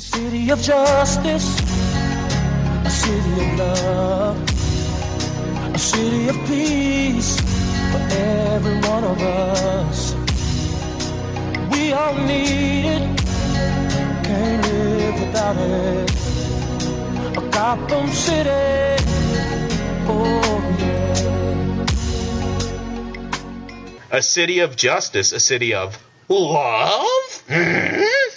A city of justice, a city of love, a city of peace for every one of us. We all need it, can't live without it. A Gotham City, oh yeah. A city of justice, a city of love? Hmm?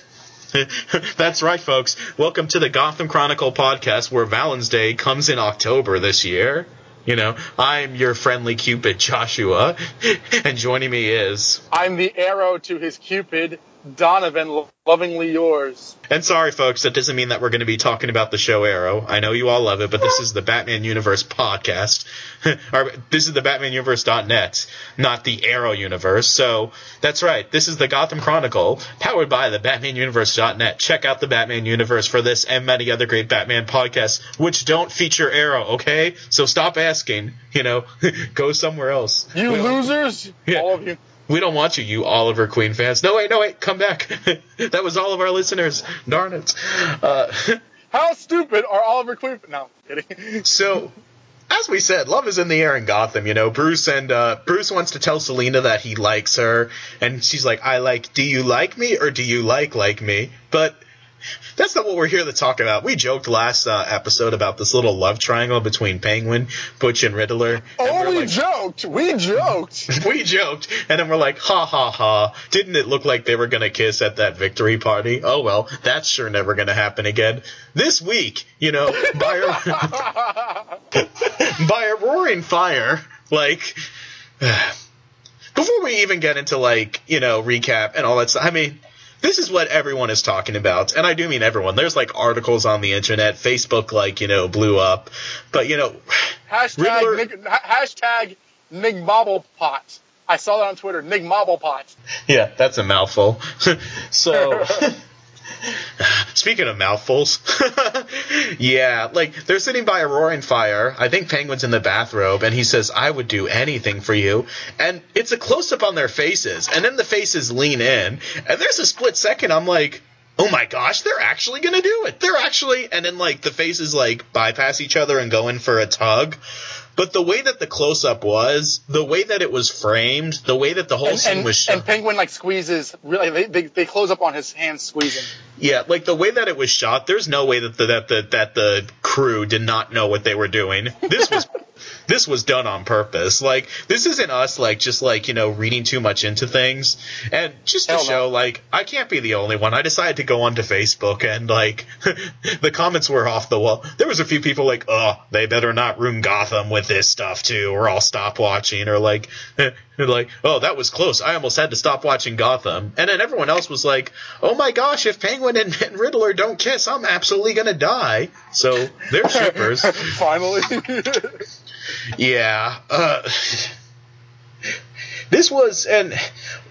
That's right, folks. Welcome to the Gotham Chronicle podcast where Valentine's Day comes in October this year. You know, I'm your friendly Cupid, Joshua, and joining me is. I'm the arrow to his Cupid, Donovan, lovingly yours. And sorry, folks, that doesn't mean that we're going to be talking about the show Arrow. I know you all love it, but this is the Batman Universe podcast. or this is the BatmanUniverse.net, not the Arrow universe. So that's right. This is the Gotham Chronicle, powered by the BatmanUniverse.net. Check out the Batman Universe for this and many other great Batman podcasts, which don't feature Arrow. Okay, so stop asking. You know, go somewhere else. You We don't- losers, Yeah. all of you. We don't want you, you Oliver Queen fans. No, wait, no, wait, come back. that was all of our listeners. Darn it. Uh, How stupid are Oliver Queen? No, I'm kidding. so, as we said, love is in the air in Gotham. You know, Bruce and uh, Bruce wants to tell Selina that he likes her, and she's like, "I like. Do you like me or do you like like me?" But that's not what we're here to talk about. We joked last uh, episode about this little love triangle between Penguin, Butch, and Riddler. and Oh, we're like- joked. We joked. we joked, and then we're like, ha ha ha. Didn't it look like they were gonna kiss at that victory party? Oh well, that's sure never gonna happen again. This week, you know, by a, by a roaring fire, like, before we even get into like, you know, recap and all that stuff, I mean, this is what everyone is talking about, and I do mean everyone. There's like articles on the internet, Facebook, like, you know, blew up, but you know, hashtag Riddler- Nick, hashtag Nick. I saw that on Twitter. Nick Mobblepot. Yeah, that's a mouthful. so, speaking of mouthfuls, yeah, like they're sitting by a roaring fire. I think Penguin's in the bathrobe, and he says, "I would do anything for you." And it's a close up on their faces, and then the faces lean in, and there's a split second. I'm like. Oh my gosh, they're actually gonna do it. They're actually, and then like the faces like bypass each other and go in for a tug. But the way that the close up was, the way that it was framed, the way that the whole And, scene and, was shown. and Penguin like squeezes. Really, they, they, they close up on his hands squeezing. Yeah, like the way that it was shot, there's no way that the that the that the crew did not know what they were doing. This was this was done on purpose. Like this isn't us like just like, you know, reading too much into things. And just to Hell no. show like I can't be the only one. I decided to go onto Facebook and like the comments were off the wall. There was a few people like, "Oh, they better not ruin Gotham with this stuff too, or I'll stop watching." Or like like, "Oh, that was close. I almost had to stop watching Gotham." And then everyone else was like, "Oh my gosh, if Penguin and, and Riddler don't kiss, I'm absolutely going to die." So, they're shippers. Finally. Yeah. Uh, this was, and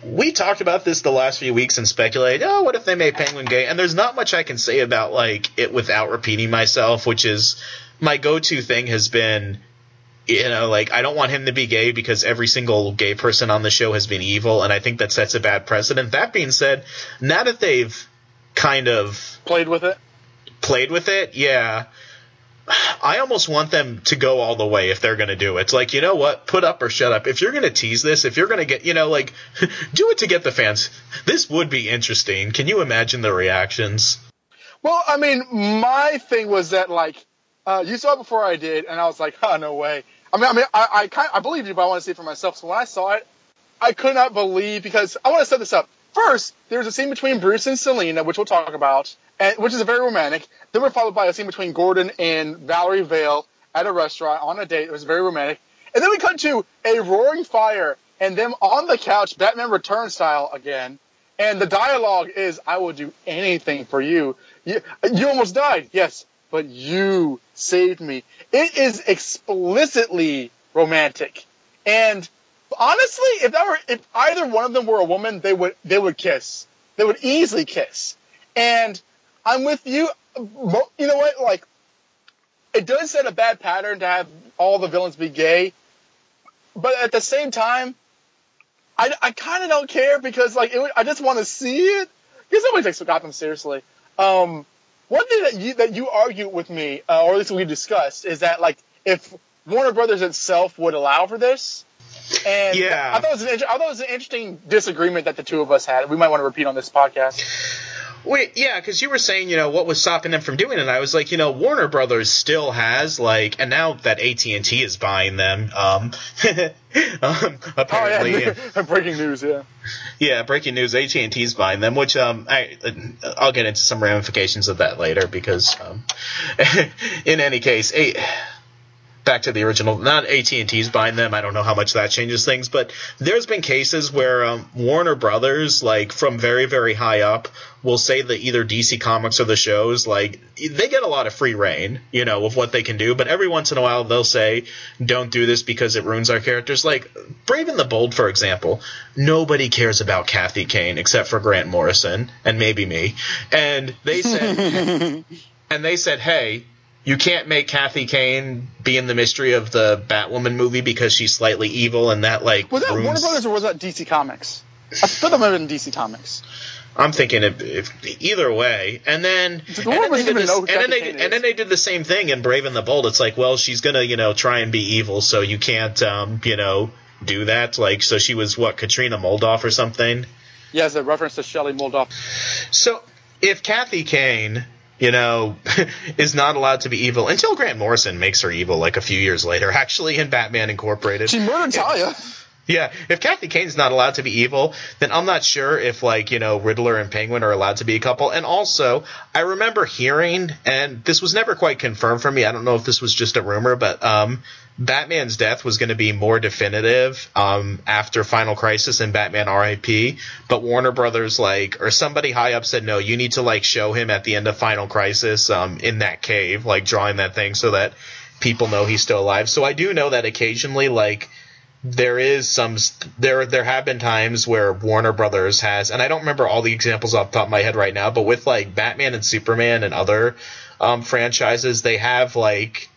we talked about this the last few weeks and speculated, oh, what if they made Penguin gay? And there's not much I can say about like it without repeating myself, which is my go-to thing has been, you know, like I don't want him to be gay because every single gay person on the show has been evil, and I think that sets a bad precedent. That being said, now that they've kind of Played with it. played with it, yeah. I almost want them to go all the way if they're going to do it. Like, you know what? Put up or shut up. If you're going to tease this, if you're going to get, you know, like, do it to get the fans. This would be interesting. Can you imagine the reactions? Well, I mean, my thing was that like uh, you saw it before I did, and I was like, "Oh, no way." I mean, I mean, I I, kind I believe you, but I want to see it for myself. So when I saw it, I could not believe because I want to set this up. First, there's a scene between Bruce and Selina, which we'll talk about, and which is very romantic. Then we're followed by a scene between Gordon and Valerie Vale at a restaurant on a date. It was very romantic. And then we cut to a roaring fire and them on the couch, Batman Return style again. And the dialogue is, "I will do anything for you. You, you almost died, yes, but you saved me." It is explicitly romantic, and honestly, if that were if either one of them were a woman, they would they would kiss. They would easily kiss. And I'm with you. You know what? Like, it does set a bad pattern to have all the villains be gay, but at the same time, I, I kind of don't care because like it I just want to see it because nobody takes Gotham seriously. Um, one thing that you that you argue with me, uh, or at least we discussed, is that like if Warner Brothers itself would allow for this, and Yeah. I thought it was an, I thought it was an interesting disagreement that the two of us had. We might want to repeat on this podcast. Wait, yeah, because you were saying, you know, what was stopping them from doing it? And I was like, you know, Warner Brothers still has like, and now that AT and T is buying them, um, um Oh apparently, yeah, breaking news. Yeah. yeah, breaking news, AT and T's buying them, which um, I I'll get into some ramifications of that later because um, in any case, a. Back to the original, not AT and T's buying them. I don't know how much that changes things, but there's been cases where um, Warner Brothers, like from very very high up, will say that either DC Comics or the shows, like they get a lot of free reign, you know, of what they can do. But every once in a while, they'll say, "Don't do this because it ruins our characters." Like Brave and the Bold, for example. Nobody cares about Kathy Kane except for Grant Morrison and maybe me, and they said, and they said, "Hey." You can't make Kathy Kane be in the mystery of the Batwoman movie because she's slightly evil, and that like Was that ruins- Warner Brothers or was that DC Comics? I thought that might have been DC Comics. I'm thinking if, if either way, and then The and then, they this- and then they and then they did the same thing in Brave and the Bold. It's like, well, she's gonna you know try and be evil, so you can't um you know do that. Like, so she was what Katrina Moldoff or something. Yeah, it's a reference to Shelley Moldoff. So if Kathy Kane, you know, is not allowed to be evil until Grant Morrison makes her evil, like a few years later, actually in Batman Incorporated. She murdered Talia. Yeah, if Kathy Kane's not allowed to be evil, then I'm not sure if like you know Riddler and Penguin are allowed to be a couple. And also, I remember hearing, and this was never quite confirmed for me. I don't know if this was just a rumor, but um, Batman's death was going to be more definitive um, after Final Crisis and Batman R.I.P. But Warner Brothers like or somebody high up said no, you need to like show him at the end of Final Crisis um, in that cave, like drawing that thing so that people know he's still alive. So I do know that occasionally like there is some there there have been times where Warner Brothers has and I don't remember all the examples off the top of my head right now, but with like Batman and Superman and other um, franchises, they have like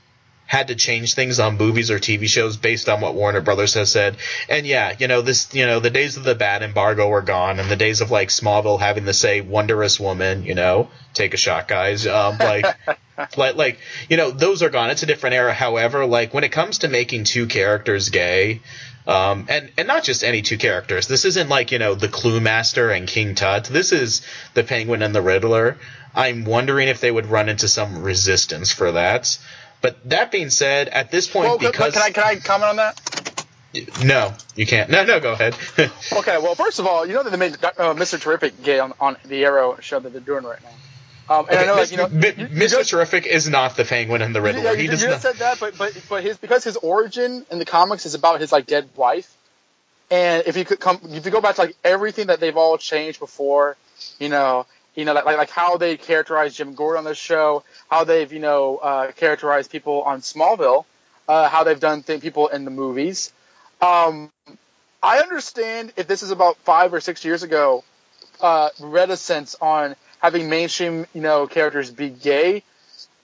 had to change things on movies or TV shows based on what Warner Brothers has said. And yeah, you know, this you know, the days of the Bat embargo are gone and the days of like Smallville having to say wondrous woman, you know, take a shot guys. Um like like like you know, those are gone. It's a different era. However, like when it comes to making two characters gay, um, and and not just any two characters. This isn't like you know the Clue Master and King Tut. This is the Penguin and the Riddler. I'm wondering if they would run into some resistance for that. But that being said, at this point, Well, can, because can I can I comment on that? no, you can't. No, no, go ahead. Okay, well, first of all, you know that they made uh, Mr. Terrific gay on, on the Arrow show that they're doing right now. Um, and I know, like, you know, you- Mr. just- Terrific is not the Penguin and the Riddler. Yeah, he you, does you not. said that, but but but his because his origin in the comics is about his like dead wife, and if you could come, if you go back to like everything that they've all changed before, you know, you know, like like, like how they characterized Jim Gordon on the show, how they've you know uh, characterized people on Smallville, uh, how they've done th- people in the movies. Um, I understand if this is about five or six years ago, uh, reticence on having mainstream, you know, characters be gay.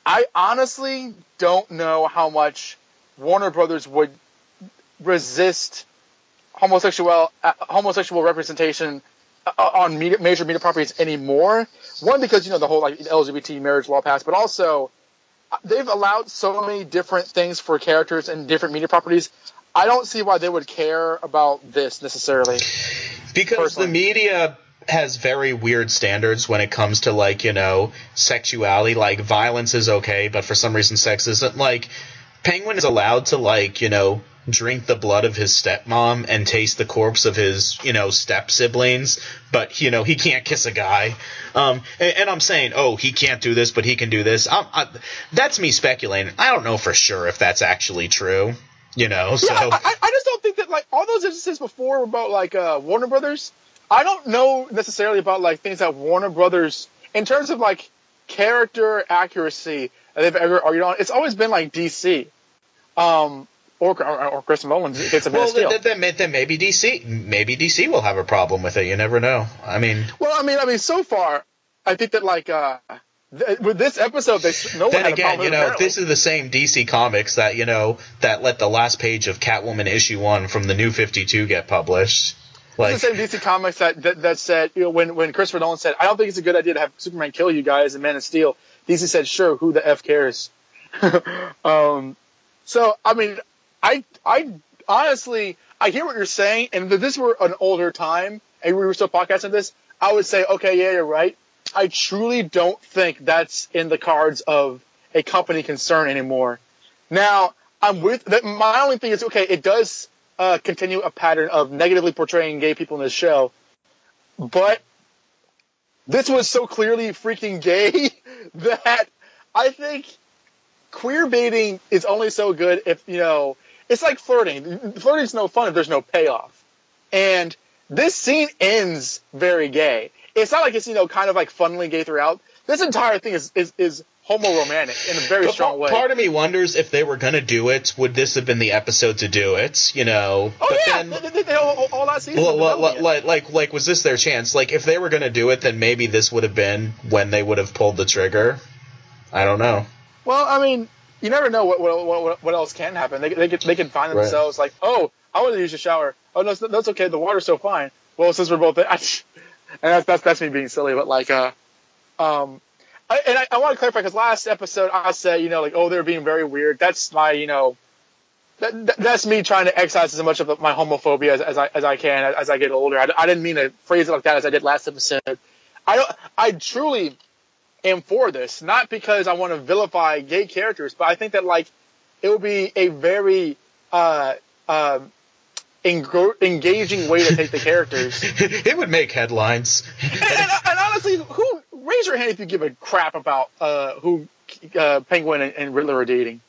I honestly don't know how much Warner Brothers would resist homosexual uh, homosexual representation uh, on media, major media properties anymore. One because you know the whole like LGBT marriage law passed, but also uh, they've allowed so many different things for characters and different media properties. I don't see why they would care about this necessarily. Because personally. the media has very weird standards when it comes to like you know sexuality. Like violence is okay, but for some reason sex isn't. Like Penguin is allowed to like you know drink the blood of his stepmom and taste the corpse of his you know step siblings, but you know he can't kiss a guy. Um, and, and I'm saying, oh, he can't do this, but he can do this. i that's me speculating. I don't know for sure if that's actually true. You know, so. Yeah, I, I- I just don't think that like all those instances before about like uh, Warner Brothers. I don't know necessarily about like things that Warner Brothers in terms of like character accuracy that they've ever argued on. It's always been like DC, um, or or, or Chris Mullins gets a Man Well, of Steel. then, then, then, then maybe DC, maybe DC will have a problem with it. You never know. I mean, well, I mean, I mean, so far, I think that like uh, th- with this episode, they no one then had again, problem you know, apparently. this is the same DC Comics that you know that let the last page of Catwoman issue one from the New Fifty Two get published. Like, it's the same DC Comics that, that that said, you know, when when Christopher Nolan said, "I don't think it's a good idea to have Superman kill you guys in Man of Steel," DC said, "Sure, who the f cares." um, so I mean, I I honestly I hear what you're saying, and if this were an older time and we were still podcasting this, I would say, okay, yeah, you're right. I truly don't think that's in the cards of a company concern anymore. Now, I'm with that. My only thing is, okay, it does uh, continue a pattern of negatively portraying gay people in this show, but this was so clearly freaking gay that I think queer baiting is only so good if you know it's like flirting. Flirting's no fun if there's no payoff. And this scene ends very gay. It's not like it's you know kind of like funnily gay throughout. This entire thing is is, is homo-romantic in a very But strong way. Part of me wonders if they were going to do it, would this have been the episode to do it? You know, oh but yeah, then, they, they, all, all that season. well, well, developing like, like, like, was this their chance? Like, if they were going to do it, then maybe this would have been when they would have pulled the trigger. I don't know. Well, I mean, you never know what what, what, what else can happen. They they could they could find Right. themselves like, oh, I want to use a shower. Oh no, that's okay. The water's so fine. Well, since we're both, I, and that's, that's that's me being silly, but like, uh, um, I, and I, I want to clarify because last episode I said, you know, like, oh, they're being very weird. That's my, you know. That, that- that's me trying to excise as much of my homophobia as, as I as I can as I get older. I, I didn't mean to phrase it like that as I did last episode. I don't. I truly am for this, not because I want to vilify gay characters, but I think that like it would be a very uh, um engro- engaging way to take the characters. it would make headlines. and, and, and honestly, who raise your hand if you give a crap about uh, who uh, Penguin and, and Riddler are dating?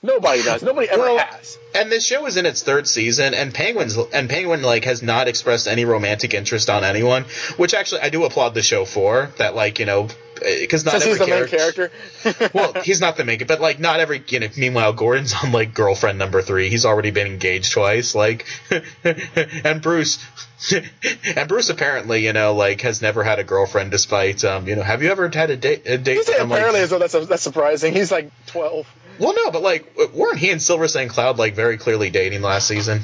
Nobody does. Nobody ever Well, has. And this show is in its third season, and Penguin's and Penguin like has not expressed any romantic interest on anyone, which actually I do applaud the show for. That like you know, because not Since he's every the main character. character. well, he's not the main, but like not every. You know, meanwhile, Gordon's on like girlfriend number three. He's already been engaged twice. Like, and Bruce, and Bruce apparently, you know, like has never had a girlfriend. Despite, um, you know, have you ever had a date? A date? Say like, apparently as though that's that's surprising. He's like twelve. well, no, but like, weren't he and Silver St. Cloud like very clearly dating last season?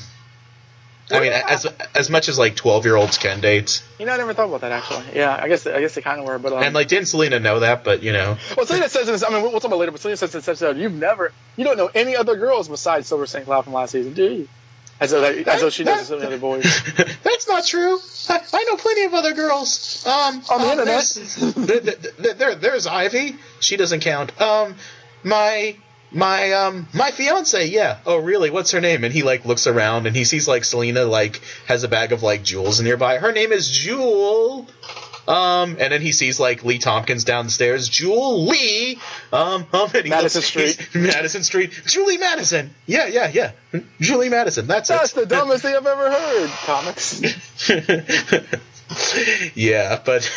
I mean, as as much as like twelve year olds can date, You know, I never thought about that actually. Yeah, I guess I guess they kind of were, but um, and like didn't Selina know that? But you know, Well, Selina says in this. I mean, we'll talk about later. But Selina says in this episode, "You've never, you don't know any other girls besides Silver St. Cloud from last season, do you?" As though, that, as though she knows so many other boys. That's not true. I, I know plenty of other girls. Um, On the um, internet. there's- there, there, there- there's Ivy. She doesn't count. Um, my my um my fiance. Yeah. Oh, really? What's her name? And he like looks around and he sees like Selina like has a bag of like jewels nearby. Her name is Jewel. Um, and then he sees like Lee Thompkins downstairs. Jewel Lee. Um, um and he Madison looks- Street. Madison Street. Julie Madison. Yeah, yeah, yeah. Julie Madison. That's That's it. the dumbest thing I've ever heard. Comics. yeah, but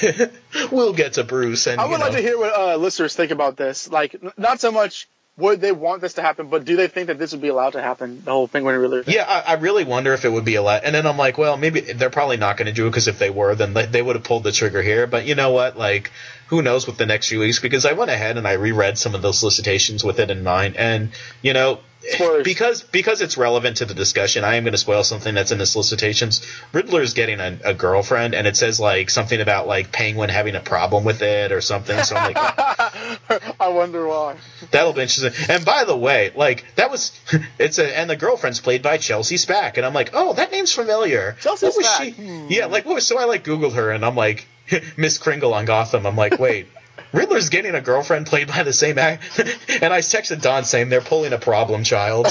we'll get to Bruce and I would like to hear what uh, listeners think about this. Like, n- not so much would they want this to happen, but do they think that this would be allowed to happen? The whole Penguin and Riddler. thing? Yeah, I, I really wonder if it would be allowed. And then I'm like, well, maybe they're probably not going to do it because if they were, then they, they would have pulled the trigger here. But you know what? Like, who knows with the next few weeks? Because I went ahead and I reread some of those solicitations with it in mind, and you know. Spoilers. Because because it's relevant to the discussion, I am going to spoil something that's in the solicitations. Riddler's getting a, a girlfriend, and it says like something about like Penguin having a problem with it or something. So I'm like, I wonder why. That'll be interesting. And by the way, like that was it's a and the girlfriend's played by Chelsea Spack, and I'm like, oh, that name's familiar. Chelsea what was Spack, she? hmm. Yeah, like what was so I like Googled her, and I'm like Miss Kringle on Gotham. I'm like, wait. Riddler's getting a girlfriend played by the same act, and I texted Don saying they're pulling a problem child.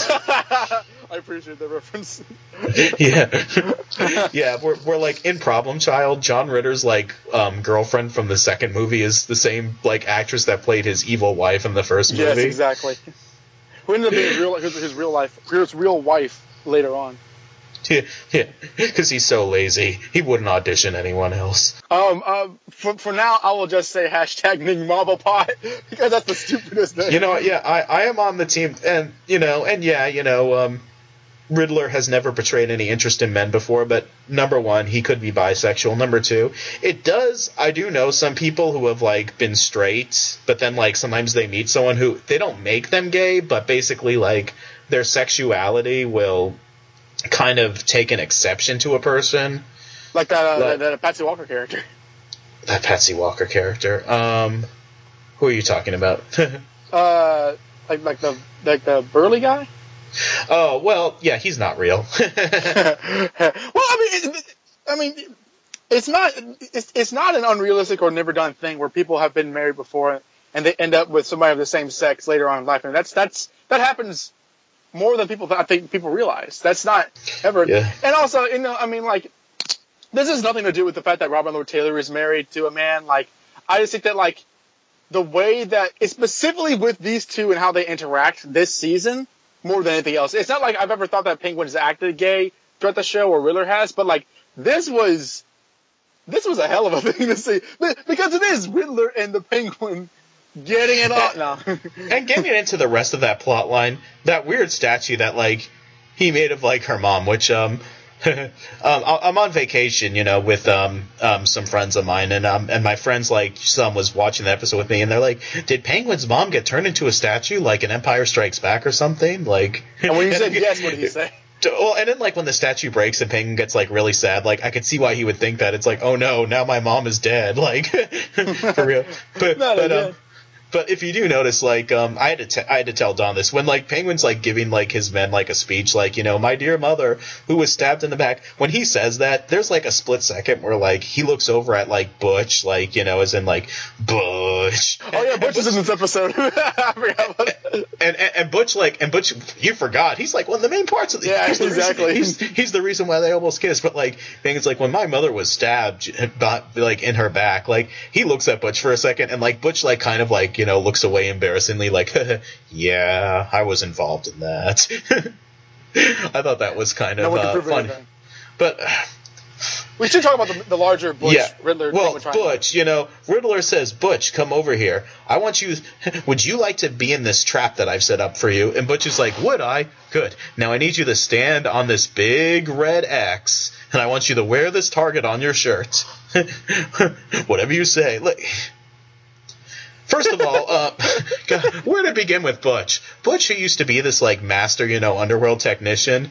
I appreciate the reference. yeah, yeah. We're, we're like in Problem Child. John Ritter's like um, girlfriend from the second movie is the same like actress that played his evil wife in the first movie. yes, exactly. Who ended up being real, his, his real life, his real wife later on. Yeah, yeah, because he's so lazy. He wouldn't audition anyone else. Um, um, for, for now, I will just say hashtag Ning Marble Pie because that's the stupidest thing. You know, yeah, I, I am on the team, and you know, and yeah, you know, um, Riddler has never portrayed any interest in men before, but number one, he could be bisexual. Number two, it does. I do know some people who have like been straight, but then like sometimes they meet someone who they don't make them gay, but basically like their sexuality will kind of take an exception to a person. like that, uh, Like- that, that Patsy Walker character. That Patsy Walker character. Um, who are you talking about? Uh, like like the like the burly guy. oh well, yeah, he's not real. well, I mean, it, I mean, it's not it's, it's not an unrealistic or never done thing where people have been married before and they end up with somebody of the same sex later on in life, and that's that's that happens more than people I think people realize. That's not ever. Yeah. And also, you know, I mean, like this has nothing to do with the fact that Robin Lord Taylor is married to a man. Like, I just think that like the way that it's specifically with these two and how they interact this season more than anything else. It's not like I've ever thought that Penguin's acted gay throughout the show or Riddler has, but like this was this was a hell of a thing to see because it is Riddler and the Penguin getting it now. and getting into the rest of that plot line, that weird statue that like he made of like her mom, which um. um, I'm on vacation, you know, with um, um, some friends of mine, and um, and my friends like some was watching the episode with me, and they're like, "Did Penguin's mom get turned into a statue, like an Empire Strikes Back or something?" Like, and when you said yes, what did you say? Well, and then like when the statue breaks and Penguin gets like really sad, like I could see why he would think that. It's like, oh no, now my mom is dead, like for real. But but, um, but if you do notice, like um, I had to t- I had to tell Don this when like Penguin's like giving like his men like a speech, like you know, my dear mother who was stabbed in the back. When he says that, there's like a split second where like he looks over at like Butch, like you know, as in like Butch. Oh yeah, Butch is in this episode. I forgot about that. and, and and Butch like and Butch you forgot he's like one of the main parts of the Yeah, he's the reason- exactly. he's, he's the reason why they almost kissed but like is like when my mother was stabbed like in her back like he looks at Butch for a second and like Butch like kind of like you know looks away embarrassingly like yeah I was involved in that I thought that was kind No of uh, fun anything. but We should talk about the, the larger Butch yeah. Riddler. Well, Butch, you know, Riddler says, Butch, come over here. I want you. Would you like to be in this trap that I've set up for you? And Butch is like, Would I? Good. Now I need you to stand on this big red X, and I want you to wear this target on your shirt. Whatever you say. Look. First of all, uh, where to begin with Butch? Butch, who used to be this like master, you know, underworld technician,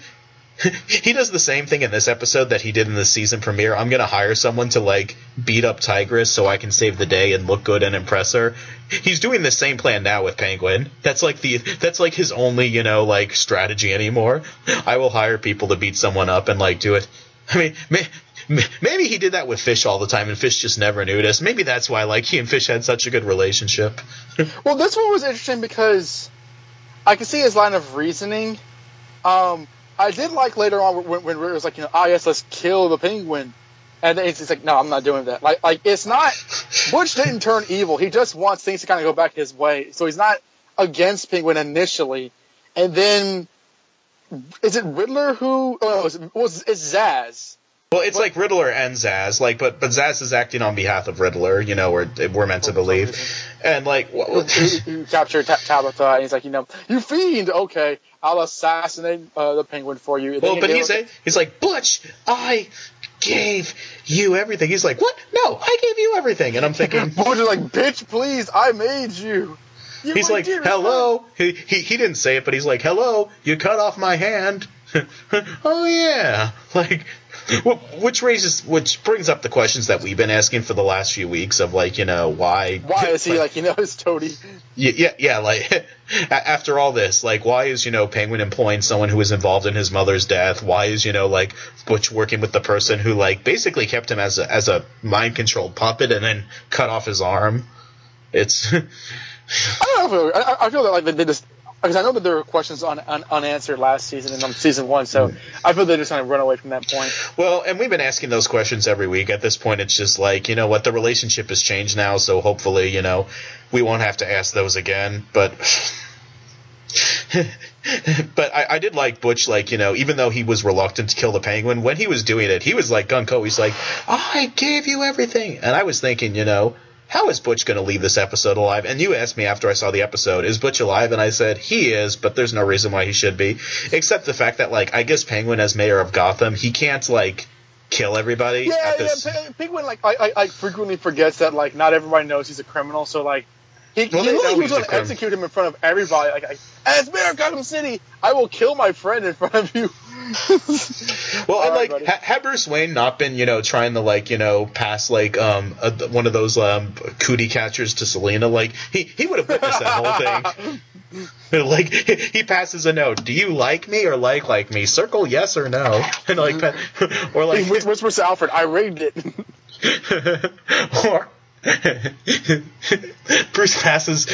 he does the same thing in this episode that he did in the season premiere. I'm gonna hire someone to like beat up Tigress so I can save the day and look good and impress her. He's doing the same plan now with Penguin. That's like the that's like his only you know like strategy anymore. I will hire people to beat someone up and like do it. I mean, may- maybe he did that with Fish all the time, and Fish just never noticed. Maybe that's why like he and Fish had such a good relationship. Well, this one was interesting because I could see his line of reasoning. Um, I did like later on when, when Riddler was like, you know, ah, yes, let's kill the penguin. And then it's like, no, I'm not doing that. Like, like it's not. Butch didn't turn evil. He just wants things to kind of go back his way. So he's not against Penguin initially. And then, is it Riddler who? Oh, it was it's Zsasz. Well, it's like Riddler and Zsasz, like, but but Zsasz is acting on behalf of Riddler. You know, we're we're meant to believe, and like, wh- who, wh- who captured Ta- Tabitha, and he's like, you know, you fiend. Okay, I'll assassinate uh, the penguin for you. well, but he's a, he's like Butch, I gave you everything. He's like, what? No, I gave you everything, and I'm thinking. Butch is like, bitch, please, I made you. You He's like, hello. He, he he didn't say it, but he's like, hello. You cut off my hand. oh yeah, like, wh- which raises, which brings up the questions that we've been asking for the last few weeks of like, you know, why? Why is he like, you know, his toady? Yeah, yeah, yeah. Like after all this, like, why is you know Penguin employing someone who was involved in his mother's death? Why is you know like Butch working with the person who like basically kept him as a as a mind controlled puppet and then cut off his arm? It's I don't know. If it, I, I feel that like they just because I know that there were questions un, un, unanswered last season and on season one, so I feel they just kind of run away from that point. well, and we've been asking those questions every week. At this point, it's just like you know what the relationship has changed now, so hopefully you know we won't have to ask those again. But but I, I did like Butch, like, you know, even though he was reluctant to kill the penguin, when he was doing it, he was like gun co. He's like, I gave you everything. And I was thinking, you know, how is Butch going to leave this episode alive? And you asked me after I saw the episode, is Butch alive? And I said, he is, but there's no reason why he should be. Except the fact that, like, I guess Penguin, as mayor of Gotham, he can't, like, kill everybody. Yeah, at yeah. Penguin like I, I, I frequently forgets that like not everybody knows he's a criminal, so like. He, Well, he, know he was he's going to execute him in front of everybody. Like, like, as mayor of Gotham City, I will kill my friend in front of you. Well, and like, buddy. ha- had Bruce Wayne not been, you know, trying to like, you know, pass like um a, one of those um cootie catchers to Selina, like he he would have witnessed that whole thing. like he, passes a note. Do you like me or like like me? Circle yes or no, and like, pa- or like, whispers to Alfred, "I rigged it." or Bruce passes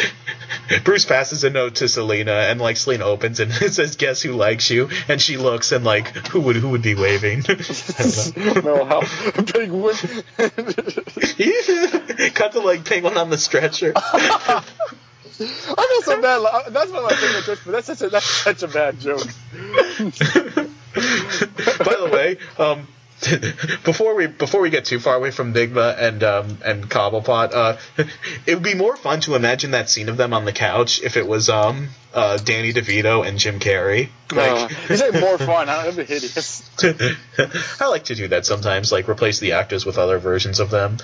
Bruce passes a note to Selina and like Selina opens and it says guess who likes you and she looks and like who would who would be waving I don't know. Mental health. Penguin. cut to like penguin on the stretcher I feel so bad. like, That's of my favorite jokes, but that's such a that's such a bad joke. by the way um before we before we get too far away from Nygma and um, and Cobblepot, uh, it would be more fun to imagine that scene of them on the couch if it was um, uh, Danny DeVito and Jim Carrey. Uh, Like, you say more fun. I don't know, it'd be hideous. I like to do that sometimes, like replace the actors with other versions of them.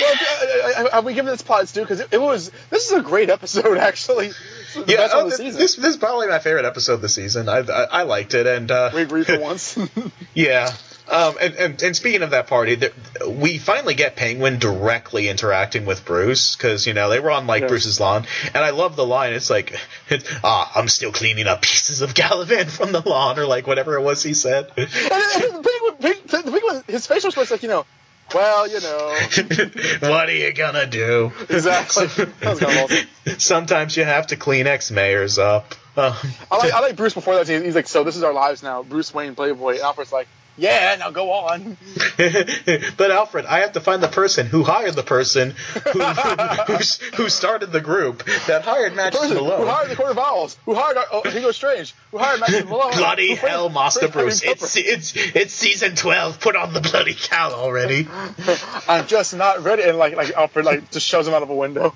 Well, I, we give this plot its due because it, it was. This is a great episode, actually. This is the Yeah, best oh, one of the th- season. this this is probably my favorite episode of the season. I I, I liked it, and uh, we agree for once. yeah. Um, and, and, and speaking of that party, th- we finally get Penguin directly interacting with Bruce because you know they were on like Yeah. Bruce's lawn, and I love the line. It's like, "Ah, I'm still cleaning up pieces of Galavan from the lawn," or like whatever it was he said. And the penguin, peng- the penguin, his facial expression, like you know, well, you know, what are you gonna do? exactly. That was kind of awesome. Sometimes you have to Kleenex mayors up. Um, I like, I like Bruce before that. He's like, so this is our lives now. Bruce Wayne, Playboy. Alfred's like, yeah, now go on. but Alfred, I have to find the person who hired the person who, who, who started the group that hired Matches Person who hired the Court of Owls? Who hired oh, Hugo Strange? Who hired Matthew Malone? Bloody Who hell, Master Bruce! It's it's it's season twelve. Put on the bloody cowl already. I'm just not ready. And like, like Alfred, like just shoves him out of a window.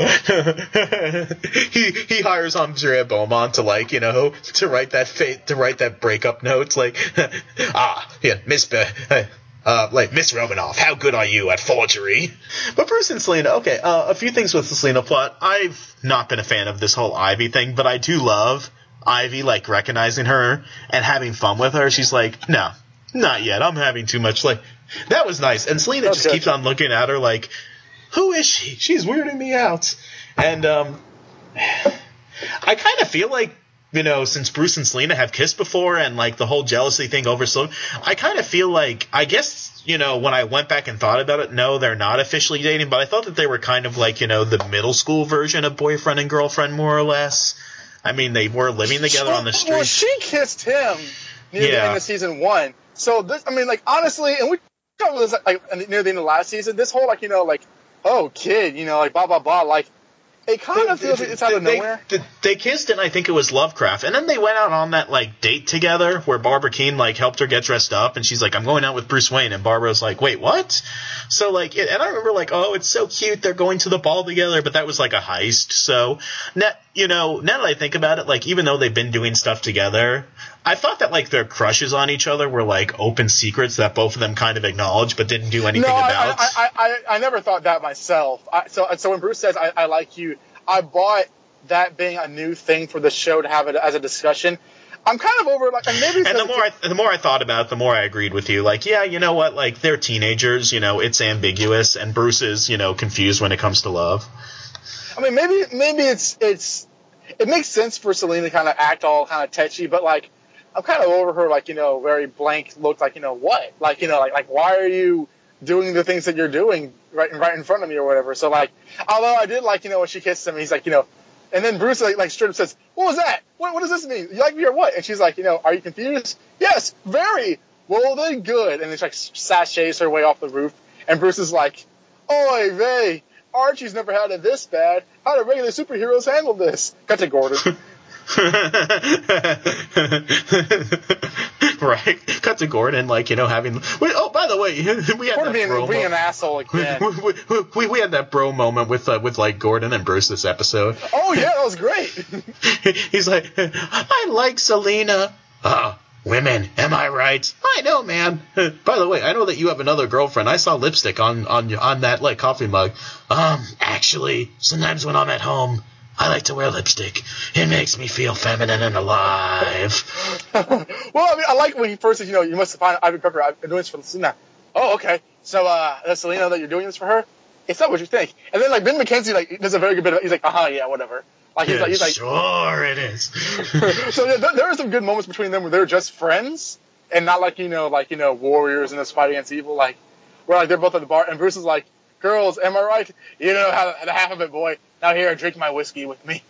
he he hires Andrea Beaumont to like you know to write that fa- to write that breakup note like ah yeah Miss Be- uh, like Miss Romanoff, how good are you at forgery? But Bruce and Selina, okay, uh, a few things with the Selina plot. I've not been a fan of this whole Ivy thing, but I do love Ivy like recognizing her and having fun with her. She's like, no, not yet. I'm having too much. Like that was nice, and Selina just keeps on looking at her like, who is she? She's weirding me out. And um, I kind of feel like you know, since Bruce and Selina have kissed before, and like the whole jealousy thing over so, I kind of feel like I guess you know when I went back and thought about it, no, they're not officially dating, but I thought that they were kind of like you know the middle school version of boyfriend and girlfriend, more or less. I mean, they were living together on the street. Well, she kissed him near the end of season one. So this, I mean, like honestly, and we talked about this like near the end of last season. This whole like you know like oh kid, you know like blah blah blah like it kind of feels like it's out of they, nowhere. They, they kissed, and I think it was Lovecraft, and then they went out on that like date together, where Barbara Kean like helped her get dressed up, and she's like, "I'm going out with Bruce Wayne," and Barbara's like, "Wait, what?" So like, it, and I remember like, "Oh, it's so cute, they're going to the ball together," but that was like a heist. So net, you know, now that I think about it, like even though they've been doing stuff together, I thought that like their crushes on each other were like open secrets that both of them kind of acknowledged but didn't do anything No, about. I, I, I, I never thought that myself. I, so, so when Bruce says I, I like you, I bought that being a new thing for the show to have it as a discussion. I'm kind of over like and maybe and the more I, the more I thought about it, the more I agreed with you. Like, yeah, you know what? Like, they're teenagers. You know, it's ambiguous, and Bruce is, you know, confused when it comes to love. I mean, maybe maybe it's it's it makes sense for Selina to kind of act all kind of touchy, but like I'm kind of over her like you know very blank look, like you know what, like you know like like why are you doing the things that you're doing right right in front of me or whatever. So like, although I did like you know when she kisses him, he's like you know, and then Bruce like like straight up says, "What was that? What what does this mean? You like me or what?" And she's like, you know, "Are you confused?" Yes, very. Well then, good. And she like sashays her way off the roof, and Bruce is like, "Oy vey." Archie's never had it this bad. How do regular superheroes handle this? Cut to Gordon. right? Cut to Gordon, like you know, having. Wait, oh, by the way, we had Gordon that bro being an asshole again. we, we, we, we had that bro moment with uh, with like Gordon and Bruce this episode. oh yeah, that was great. He's like, I like Selina. Ah, women, am I right? I know, man. By the way, I know that you have another girlfriend. I saw lipstick on on on that like coffee mug. Um, actually, sometimes when I'm at home, I like to wear lipstick. It makes me feel feminine and alive. well, I mean, I like when he first says, you know, you must find Ivy Pepper. I've been doing this for Selina. Oh, okay. So, uh, does Selina that you're doing this for her? It's not what you think. And then, like, Ben McKenzie, like, does a very good bit of He's like, uh huh, yeah, whatever. Like, he's Yeah, like, he's like, sure it is. so yeah, there, there are some good moments between them where they're just friends and not like, you know, like, you know, warriors in this fight against evil. Like, where, like, they're both at the bar and Bruce is like, girls, am I right? You know how, the half of it, boy. Now here, drink my whiskey with me.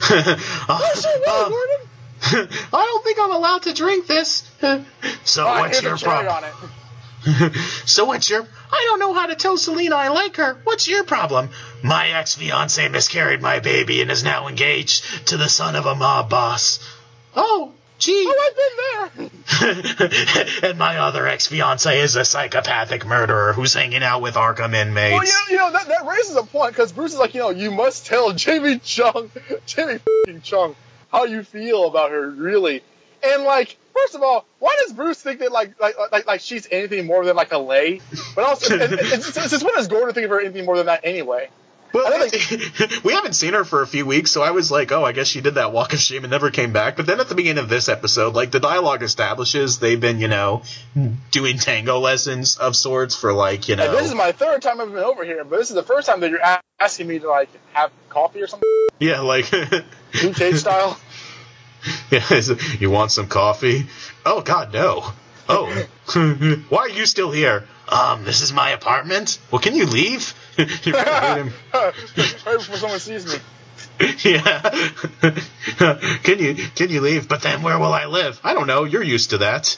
So what, uh, Gordon? I don't think I'm allowed to drink this. so Oh, what's your problem? on it. so what's your? I don't know how to tell Selina I like her. What's your problem? My ex fiance miscarried my baby and is now engaged to the son of a mob boss. Oh, gee. Oh, I've been there. and my other ex fiance is a psychopathic murderer who's hanging out with Arkham inmates. Well, you know, you know that, that raises a point because Bruce is like, you know, you must tell Jamie Chung, Jamie Chung, how you feel about her, really. And like, first of all, why does Bruce think that like like like, like she's anything more than like a lay? But also, it, it's, it's, it's when does Gordon think of her anything more than that anyway? Well, we haven't seen her for a few weeks, so I was like, oh, I guess she did that walk of shame and never came back. But then at the beginning of this episode, like the dialogue establishes they've been, you know, doing tango lessons of sorts for like, you know. This is my third time I've been over here, but this is the first time that you're asking me to like have coffee or something, yeah, like. Luke Cage style. Yeah, is it- you want some coffee? Oh God, no. Oh, why are you still here? Um, this is my apartment. Well, can you leave? you hate him. right before someone sees me. Yeah. can you can you leave? But then where will I live? I don't know. You're used to that.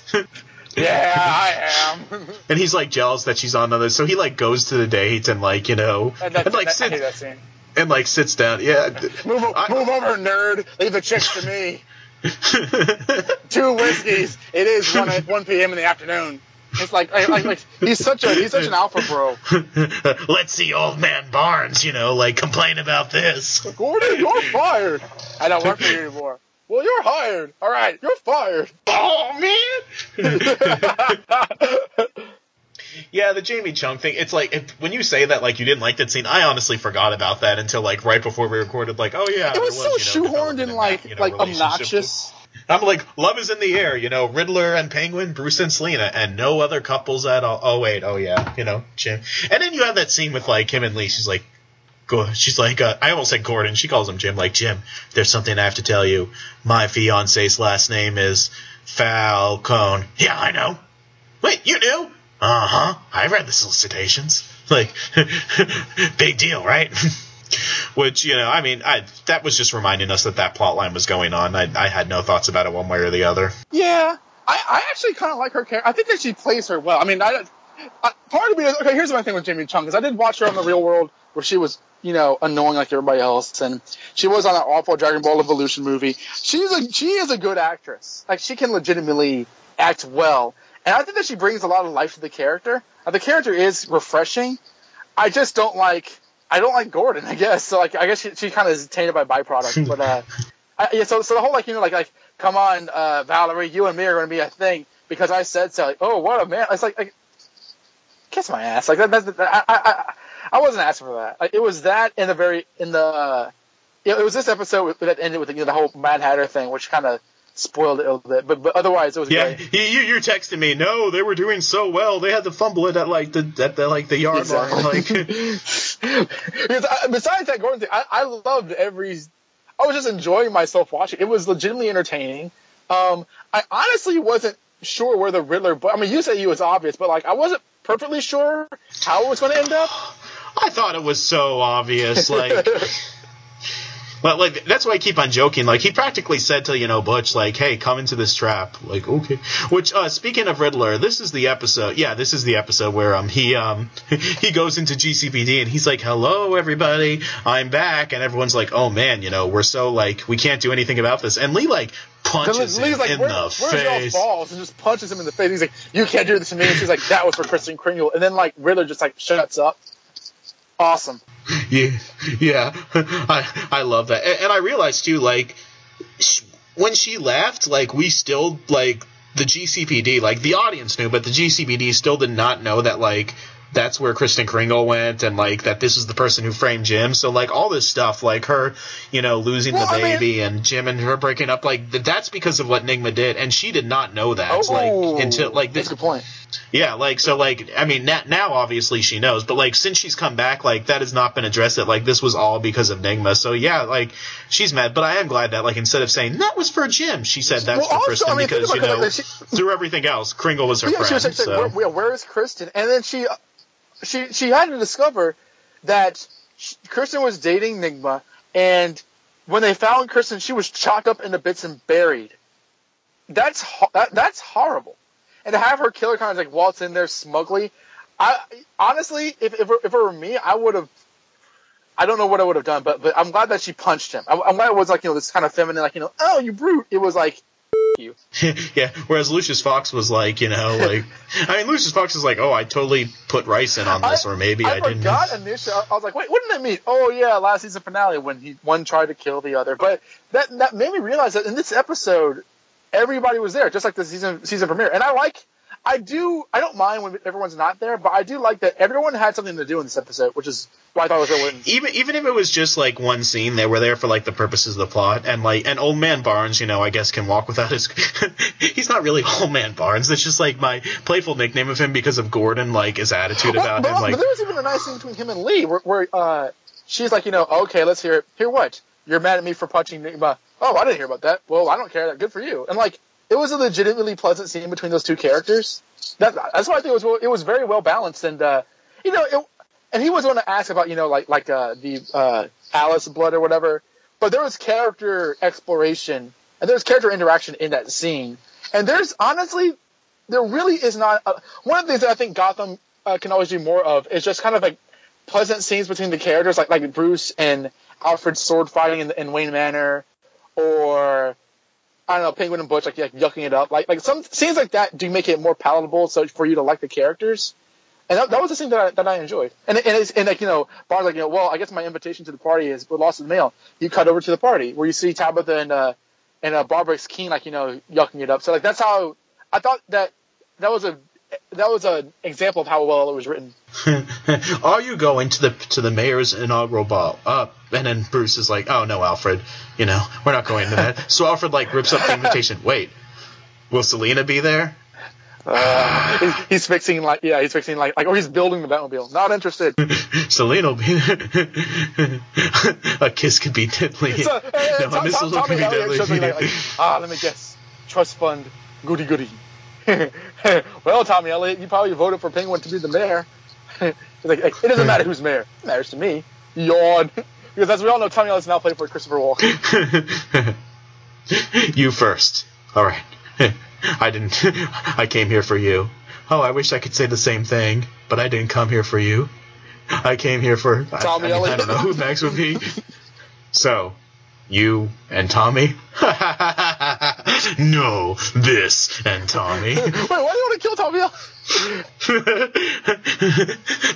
Yeah, I am. and he's like jealous that she's on other, so he like goes to the date and like you know And that, and like that, sits and like sits down. Yeah. Move, I- move over, nerd. Leave the chicks to me. Two whiskeys. It is one one p.m. in the afternoon. It's like, like, like, like he's such a he's such an alpha bro. Let's see old man Barnes, you know, like complain about this. Gordon, you're fired. I don't work for you anymore. Well, you're hired. All right, you're fired. Oh man. yeah, the Jamie Chung thing. It's like if, when you say that, like you didn't like that scene. I honestly forgot about that until like right before we recorded. Like, oh yeah, It was there so you know, shoehorned and like that, you know, like obnoxious. I'm like, love is in the air, you know, Riddler and Penguin, Bruce and Selina, and no other couples at all. Oh wait, oh yeah, you know, Jim. And then you have that scene with like him and Lee. She's like, go. She's like, uh, I almost said Gordon. She calls him Jim. Like Jim, there's something I have to tell you. My fiance's last name is Falcone. Yeah, I know. Wait, you knew? Uh huh. I read the solicitations. Like, big deal, right? Which you know, I mean, I that was just reminding us that that plot line was going on. I, I had no thoughts about it one way or the other. Yeah, I, I actually kind of like her character. I think that she plays her well. I mean, I, I part of me is okay. Here's my thing with Jamie Chung because I did watch her on the Real World where she was, you know, annoying like everybody else, and she was on that awful Dragon Ball Evolution movie. She's a she is a good actress. Like she can legitimately act well, and I think that she brings a lot of life to the character. The character is refreshing. I just don't like. I don't like Gordon. I guess so. Like I guess she, she kind of is tainted by byproduct, but uh. I, yeah, so so the whole like you know like like come on uh, Valerie, you and me are going to be a thing because I said so. Like, oh, what a man! It's like, like kiss my ass. Like that. that, that I, I I wasn't asking for that. Like, it was that in the very in the uh, it, was this episode that ended with you know, the whole Mad Hatter thing, which kind of spoiled it a little bit. But but otherwise, it was Yeah, great. you, you- you're texting me. No, they were doing so well. They had to fumble it at like the at the like the yard line. Like, because I, besides that Gordon thing, I, I loved every. I was just enjoying myself watching. It was legitimately entertaining. Um, I honestly wasn't sure where the Riddler, but I mean, you said he was obvious, but like I wasn't perfectly sure how it was going to end up. I thought it was so obvious. Like, but like that's why I keep on joking. Like he practically said to you know Butch, like, "Hey, come into this trap." Like, okay. Which, uh, speaking of Riddler, this is the episode. Yeah, this is the episode where um he um he goes into GCPD and he's like, "Hello, everybody, I'm back," and everyone's like, "Oh man, you know we're so like we can't do anything about this." And Lee like punches him like, in Where, the face. balls? And just punches him in the face. He's like, you can't do this to me. And she's like, that was for Kristen Kringle. And then like Riddler just like shuts up. Awesome. Yeah, yeah, I I love that, and, and I realized too, like sh- when she left, like we still like the GCPD, like the audience knew, but the GCPD still did not know that like that's where Kristen Kringle went, and like that this is the person who framed Jim. So like all this stuff, like her, you know, losing Well, the I mean- baby and Jim and her breaking up, like that's because of what Nygma did, and she did not know that. Oh, like until like that's this, a good point. Yeah, like so, like I mean, na- now obviously she knows, but like since she's come back, like that has not been addressed. That like this was all because of Nygma. So yeah, like she's mad, but I am glad that like instead of saying that was for Jim, she said that's Well, for also, Kristen I mean, because you know like, she- through everything else, Kringle was her yeah, she friend. was like, so. where, where, is Kristen? And then she, uh, she, she had to discover that sh Kristen was dating Nygma, and when they found Kristen, she was chopped up into bits and buried. That's ho- that, that's horrible. And to have her killer kind of like waltz in there smugly, I honestly, if if, it- if it were me, I would have. I don't know what I would have done, but but I'm glad that she punched him. I'm, I'm glad it was like you know this kind of feminine, like you know, oh you brute. It was like you. yeah, whereas Lucius Fox was like, you know, like I mean, Lucius Fox is like, oh, I totally put rice in on this, I- or maybe I, I, didn't. forgot initially. I I was like, wait, what did that mean? Oh yeah, last season finale when he one tried to kill the other. But that that made me realize that in this episode, everybody was there, just like the season season premiere. And I like, I do, I don't mind when everyone's not there, but I do like that everyone had something to do in this episode, which is why I thought it was really. even even if it was just like one scene, they were there for like the purposes of the plot, and like and Old Man Barnes, you know, I guess can walk without his. he's not really Old Man Barnes. That's just like my playful nickname of him because of Gordon, like his attitude Well, about but, him. Like, but there was even a nice scene between him and Lee, where, where uh, she's like, you know, okay, let's hear it. Hear what? You're mad at me for punching Nygma. Oh, I didn't hear about that. Well, I don't care. That good for you. And like, it was a legitimately pleasant scene between those two characters. That, that's why I think it was it was very well balanced, and uh, you know, it, and he was going to ask about you know like like uh, the uh, Alice blood or whatever, but there was character exploration and there was character interaction in that scene, and there's honestly there really is not uh one of the things that I think Gotham uh, can always do more of is just kind of like pleasant scenes between the characters, like like Bruce and Alfred sword fighting in, in Wayne Manor, or I don't know Penguin and Butch like, like yucking it up, like like some scenes like that do make it more palatable, so for you to like the characters. And that, that was the thing that I, that I enjoyed. And and, it's, and like you know, Barnes like you know, well, I guess my invitation to the party is we're lost in the mail. You cut over to the party where you see Tabitha and uh and uh, Barbara Kean like you know yucking it up. So like that's how I thought that that was a that was an example of how well it was written. are you going to the to the mayor's inaugural ball? Uh, and then Bruce is like, oh no, Alfred, you know, we're not going to that. so Alfred like rips up the invitation. Wait, will Selina be there? Uh, he's, he's fixing like yeah, he's fixing like like or he's building the Batmobile. Not interested. Selina will be a kiss could be deadly. So, uh, no, a Tom, missile Tom, could Tommy be Elliott shows me deadly. like, like, ah, let me guess, trust fund, goody goody. well, Tommy Elliott, you probably voted for Penguin to be the mayor. He's like, it doesn't matter who's mayor. It matters to me. Yawn. because as we all know, Tommy Elliott's now playing for Christopher Walken. you first. All right. I didn't. I came here for you. Oh, I wish I could say the same thing, but I didn't come here for you. I came here for. I, I, Tommy mean, I don't know who Max would be. So, you and Tommy? No, this and Tommy. Wait, why do you want to kill Tommy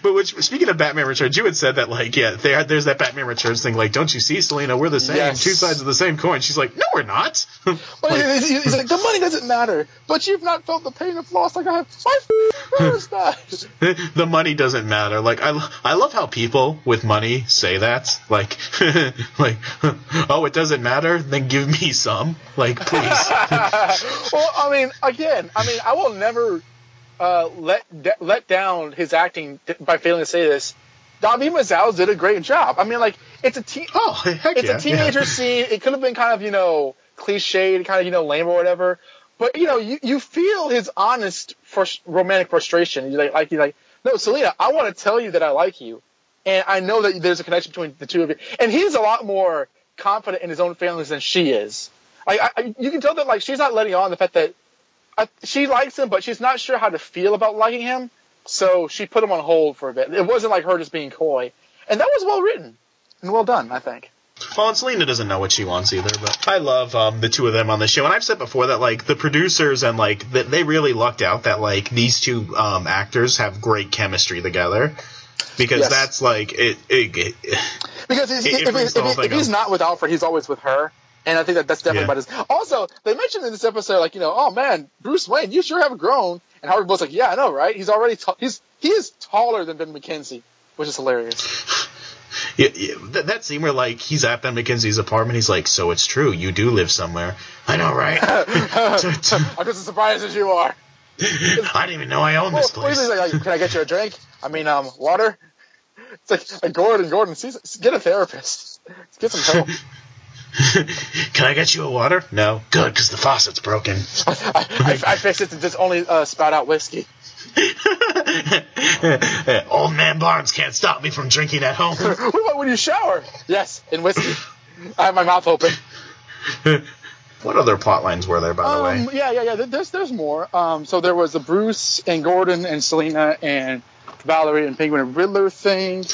but which, speaking of Batman Returns, you had said that like yeah, there, there's that Batman Returns thing. Like, don't you see, Selina? We're the same, Yes. two sides of the same coin. She's like, no, we're not. But he's, he's- he's like, the money doesn't matter, but you've not felt the pain of loss like I have. My f- does. the money doesn't matter. Like I, I love how people with money say that. Like, like, oh, it doesn't matter. Then give me some. Like, please. Well, I mean, again, I mean, I will never uh, let d- let down his acting d- by failing to say this. David Mazouz did a great job. I mean, like it's a teen, oh, it's yeah, a teenager yeah. scene. It could have been kind of you know cliched, kind of you know lame or whatever. But you know, you, you feel his honest frus- romantic frustration. You like like you like no, Selina, I want to tell you that I like you, and I know that there's a connection between the two of you. And he's a lot more confident in his own feelings than she is. Like I, I, you can tell that like she's not letting on the fact that I, she likes him, but she's not sure how to feel about liking him. So she put him on hold for a bit. It wasn't like her just being coy, and that was well written and well done. I think. Well, and Selina doesn't know what she wants either, but I love um, the two of them on the show. And I've said before that like the producers and like that they really lucked out that like these two um, actors have great chemistry together because Yes. that's like it. it, it Because he's, It- it if, if, thing if he's not with Alfred, he's always with her. And I think that that's definitely Yeah. about his. Also, they mentioned in this episode, like, you know, oh man, Bruce Wayne, you sure have grown. And Howard Blunt's like, yeah, I know, right? He's already ta- he's he is taller than Ben McKenzie, which is hilarious. Yeah, yeah, that, that scene where like he's at Ben McKenzie's apartment, he's like, "So it's true, you do live somewhere." I know, right? I'm just as surprised as you are. I didn't even know I owned this Well, what is place. like, can I get you a drink? I mean, um, water. It's like, like Gordon, Gordon, see, get a therapist. Get some help. Can I get you a water? No. Good, because the faucet's broken. I, I, I fixed it to just only uh, spout out whiskey. Old man Barnes can't stop me from drinking at home. What about when you shower? Yes, in whiskey. I have my mouth open. what other plot lines were there, by the Um, way? yeah, yeah, yeah. There's there's more. Um, so there was the Bruce and Gordon and Selina and Valerie and Penguin and Riddler thing.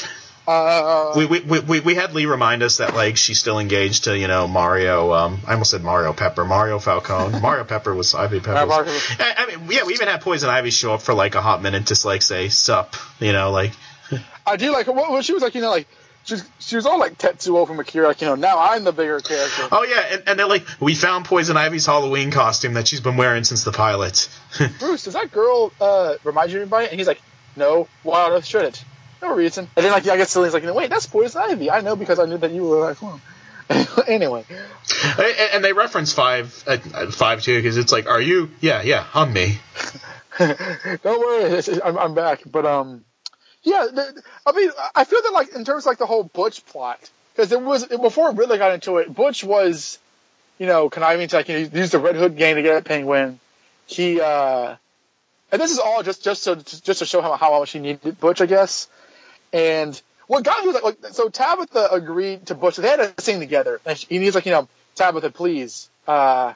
Uh, We, we, we, we- had Lee remind us that like she's still engaged to you know Mario. Um, I almost said Mario Pepper. Mario Falcone. Mario Pepper was Ivy Pepper. Mario- I, I mean, yeah, we even had Poison Ivy show up for like a hot minute to like say sup. You know, like I do like what when she was like, you know, like she was, she was all like Tetsuo from Akira, like you know, now I'm the bigger character. oh yeah, and, and they're like we found Poison Ivy's Halloween costume that she's been wearing since the pilot. Bruce, does that girl uh, remind you of anybody? And he's like, no. Why on earth should it? No reason. And then like I guess Selina's like, wait, that's Poison Ivy. I know because I knew that you were like, well. anyway, and, and they reference five uh, five too because it's like, are you? Yeah, yeah, I'm me. don't worry, it's- it's- I'm, I'm back. But um, yeah, the, I mean, I feel that like in terms of like the whole Butch plot, because it was before Riddler got into it, Butch was, you know, conniving to like you know, he used the Red Hood gang to get at Penguin. He uh, and this is all just just so just to show how how much he needed Butch, I guess. And what got me was like, like so Tabitha agreed to Butch. They had a scene together, and she, and he's like, you know, Tabitha, please. Uh,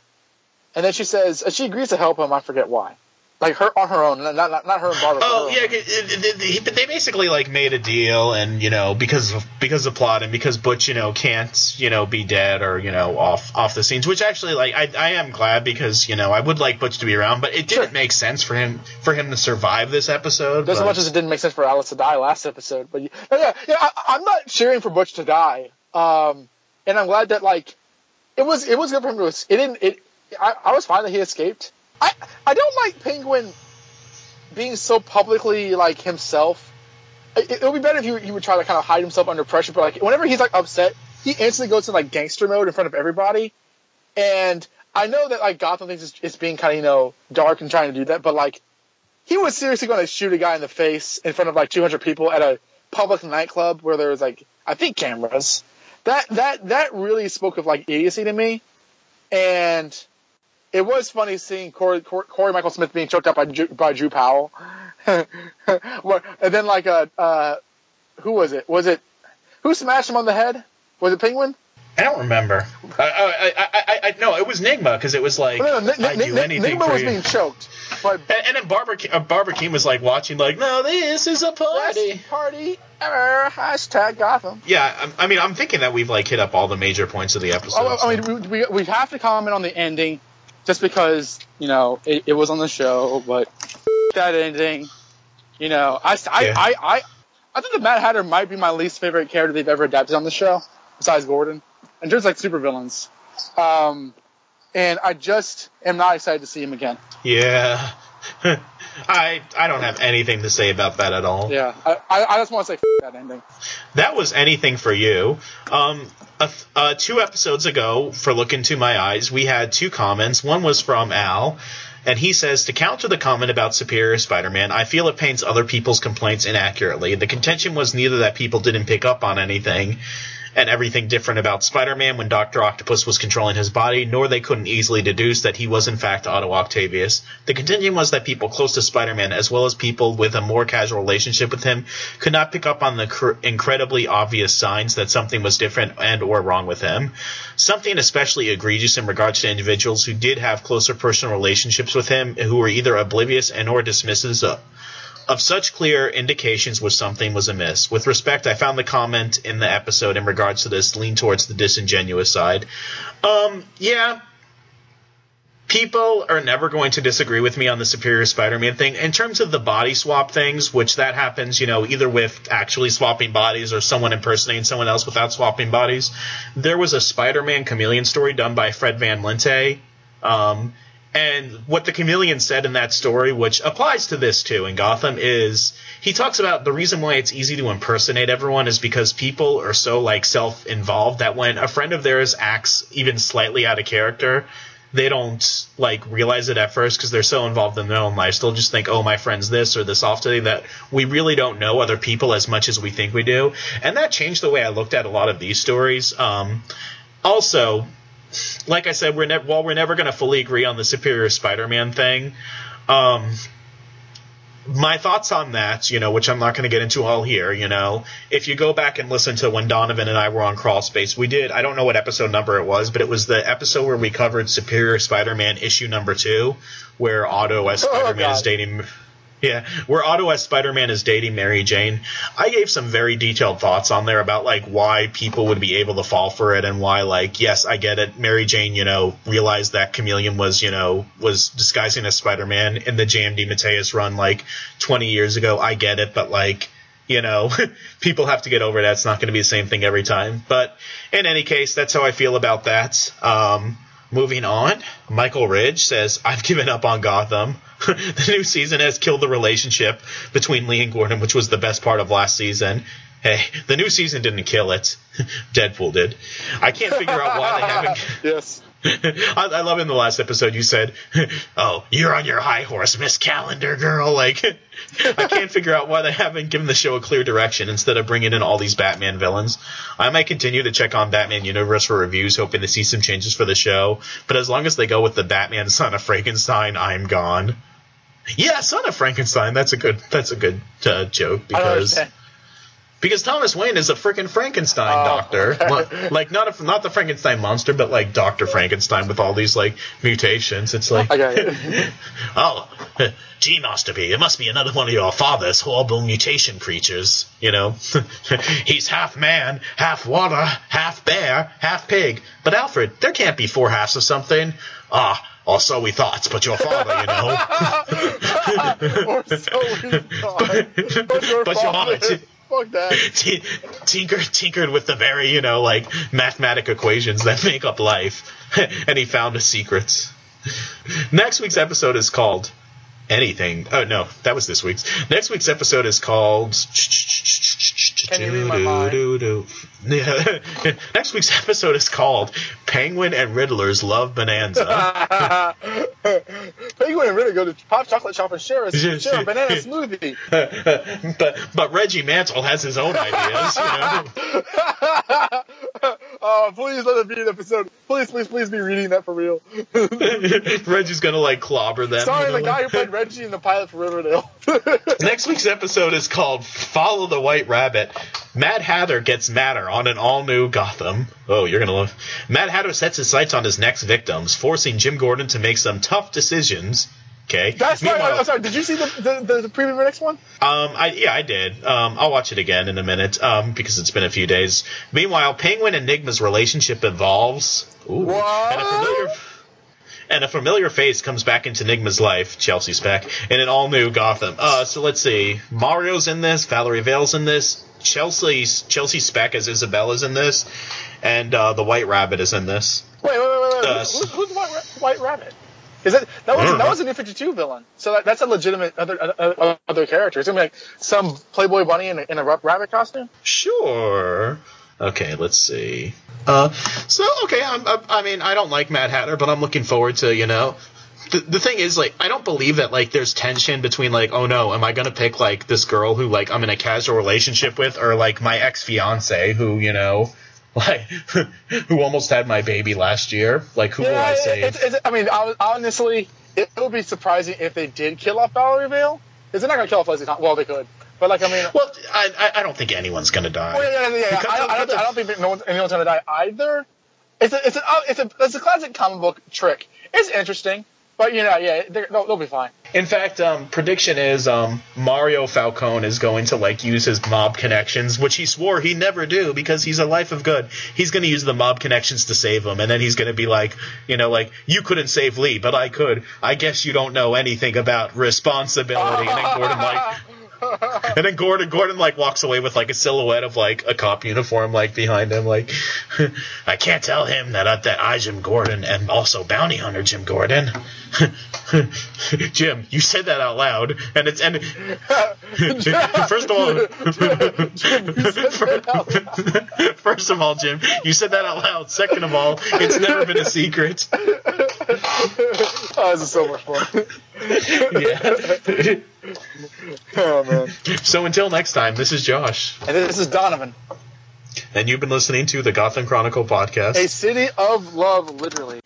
and then she says, she agrees to help him. I forget why. Like her on her own, not not, not her and Barbara. Oh yeah, it- it- they basically like made a deal, and you know because of because of plot and because Butch you know can't you know be dead or you know off off the scenes, which actually like I I am glad because you know I would like Butch to be around, but it didn't Sure. make sense for him for him to survive this episode. As but- much as it didn't make sense for Alice to die last episode, but yeah, yeah, yeah I, I'm not cheering for Butch to die. Um, and I'm glad that like it was it was good for him to. It didn't. It. I, I was fine that he escaped. I I don't like Penguin being so publicly like himself. It, it would be better if he, he would try to kind of hide himself under pressure. But like whenever he's like upset, he instantly goes in like gangster mode in front of everybody. And I know that like Gotham thinks it's, it's being kind of you know dark and trying to do that, but like he was seriously going to shoot a guy in the face in front of like 200 people at a public nightclub where there was like I think cameras. That that that really spoke of like idiocy to me, and it was funny seeing Cory, Cory, Michael Smith being choked up by Drew, by Drew Powell. And then like a uh, who was it? Was it who smashed him on the head? Was it Penguin? I don't remember. I I I, I, I no, it was Nygma because it was like No, no, Nick, I Nick, do Nick, anything Nigma was being choked, but and, and then Barbara Ke- uh, Barbara Kean was like watching like no, this is a party. best party ever. Hashtag Gotham. Yeah, I, I mean, I'm thinking that we've like hit up all the major points of the episode. Oh, I mean, we, we, we have to comment on the ending, just because you know it, it was on the show, but that ending, you know, I, I, Yeah. I, I, I think the Mad Hatter might be my least favorite character they've ever adapted on the show, besides Gordon, and just like supervillains. Um, and I just am not excited to see him again. Yeah. I I don't have anything to say about that at all. Yeah, I, I, just want to say F- that ending. That was anything for you. Um, a th- uh, two episodes ago, for Look Into My Eyes, we had two comments. One was from Al, and he says to counter the comment about Superior Spider-Man, I feel it paints other people's complaints inaccurately. The contention was neither that people didn't pick up on anything and everything different about Spider-Man when Doctor Octopus was controlling his body, nor they couldn't easily deduce that he was in fact Otto Octavius. The contention was that people close to Spider-Man, as well as people with a more casual relationship with him, could not pick up on the cr- incredibly obvious signs that something was different and or wrong with him. Something especially egregious in regards to individuals who did have closer personal relationships with him, who were either oblivious and or dismissive of, such clear indications was something was amiss. With respect, I found the comment in the episode in regards to this lean towards the disingenuous side. Um, yeah. People are never going to disagree with me on the Superior Spider-Man thing. In terms of the body swap things, which that happens, you know, either with actually swapping bodies or someone impersonating someone else without swapping bodies. There was a Spider-Man chameleon story done by Fred Van Lente. Um, And what the chameleon said in that story, which applies to this too in Gotham, is he talks about the reason why it's easy to impersonate everyone is because people are so like self involved that when a friend of theirs acts even slightly out of character, they don't like realize it at first because they're so involved in their own lives. They'll just think, "Oh, my friend's this or this off today." That we really don't know other people as much as we think we do, and that changed the way I looked at a lot of these stories. Um, also, like I said, we're ne- while we're never going to fully agree on the Superior Spider-Man thing. Um, my thoughts on that, you know, which I'm not going to get into all here, you know, if you go back and listen to when Donovan and I were on Crawl Space, we did, I don't know what episode number it was, but it was the episode where we covered Superior Spider Man issue number two, where Otto as Spider Man is dating. Yeah, where Otto as Spider Man is dating Mary Jane. I gave some very detailed thoughts on there about like why people would be able to fall for it and why like yes, I get it. Mary Jane, you know, realized that Chameleon was you know was disguising as Spider Man in the J.M. DeMatteis run like 20 years ago. I get it, but like you know, people have to get over that. It's not going to be the same thing every time. But in any case, that's how I feel about that. Um, moving on, Michael Ridge says, I've given up on Gotham. the new season has killed the relationship between Lee and Gordon, which was the best part of last season. Hey, the new season didn't kill it. Deadpool did. I can't figure out why they haven't. yes. I, I, love in the last episode you said, "Oh, you're on your high horse, Miss Calendar Girl." Like, I can't figure out why they haven't given the show a clear direction instead of bringing in all these Batman villains. I might continue to check on Batman Universe for reviews, hoping to see some changes for the show. But as long as they go with the Batman Son of Frankenstein, I'm gone. Yeah, Son of Frankenstein. That's a good. That's a good uh, joke because because Thomas Wayne is a freaking Frankenstein oh, doctor, okay. like not a, not the Frankenstein monster, but like Doctor Frankenstein with all these like mutations. It's like, oh, gee, Master it must be another one of your father's horrible mutation creatures. You know, he's half man, half water, half bear, half pig. But Alfred, there can't be four halves of something. Ah. Or so we thought, but your father, you know. or so we thought. But your but father. Your Fuck that. T- tinker, tinkered with the very, you know, like mathematic equations that make up life, and he found a secret. Next week's episode is called anything. Oh no, that was this week's. Next week's episode is called. Can you read my mind? Next week's episode is called Penguin and Riddler's Love Bonanza. Penguin and Riddler go to Pop Chocolate Shop and share a, share a banana smoothie. but but Reggie Mantle has his own ideas. You know? oh, please let it be an episode. Please, please, please be reading that for real. Reggie's gonna like clobber them. Sorry, you know? the guy who played Reggie in the pilot for Riverdale. Next week's episode is called Follow the White Rabbit. Mad Hatter gets madder on an all new Gotham. Oh, you're gonna love. Mad Hatter sets his sights on his next victims, forcing Jim Gordon to make some tough decisions. Okay. That's right. I'm sorry. Did you see the the, the, the preview for next one? Um, I yeah, I did. Um, I'll watch it again in a minute. Um, because it's been a few days. Meanwhile, Penguin and Nygma's relationship evolves. Ooh. What? And a familiar and a familiar face comes back into Nygma's life, Chelsea Spack, in an all new Gotham. Uh, so let's see. Mario's in this, Valerie Vale's in this, Chelsea's Chelsea Spack as Isabella's in this, and uh, the White Rabbit is in this. Wait, wait, wait, wait. Uh, who's, who's the White, White Rabbit? Is it that was that was a New Fifty Two villain? So that, that's a legitimate other uh, other character. It's gonna be like some Playboy bunny in a, in a rabbit costume. Sure. Okay, let's see. Uh, so okay, I'm, I, I mean, I don't like Mad Hatter, but I'm looking forward to you know the, the thing is like I don't believe that like there's tension between like oh no am I gonna pick like this girl who like I'm in a casual relationship with or like my ex fiance who you know like who almost had my baby last year. Like who yeah, will I say? It's, it's, I mean, honestly, it would be surprising if they did kill off Valerie Vale. Because they're not going to kill off Leslie. Well, they could. But like, I mean, well, I I don't think anyone's going to die. Well, yeah, yeah, yeah. I, I, don't, I, don't, think no one's, anyone's going to die either. It's a, it's a, it's a, it's a classic comic book trick. It's interesting. But you know, yeah, they'll, they'll be fine. In fact, um, prediction is um, Mario Falcone is going to like use his mob connections, which he swore he never do because he's a life of good. He's going to use the mob connections to save him, and then he's going to be like, you know, like you couldn't save Lee, but I could. I guess you don't know anything about responsibility. and then Gordon like, And then Gordon, Gordon like walks away with like a silhouette of like a cop uniform like behind him. Like, I can't tell him that uh, that I Jim Gordon am also bounty hunter Jim Gordon. Jim, you said that out loud, and it's and first of all, first of all, Jim, you said that out loud. Second of all, it's never been a secret. oh, this is so much fun. Yeah. Oh man. So until next time, this is Josh, And this is Donovan. and you've been listening to the Gotham Chronicle podcast. A city of love, literally.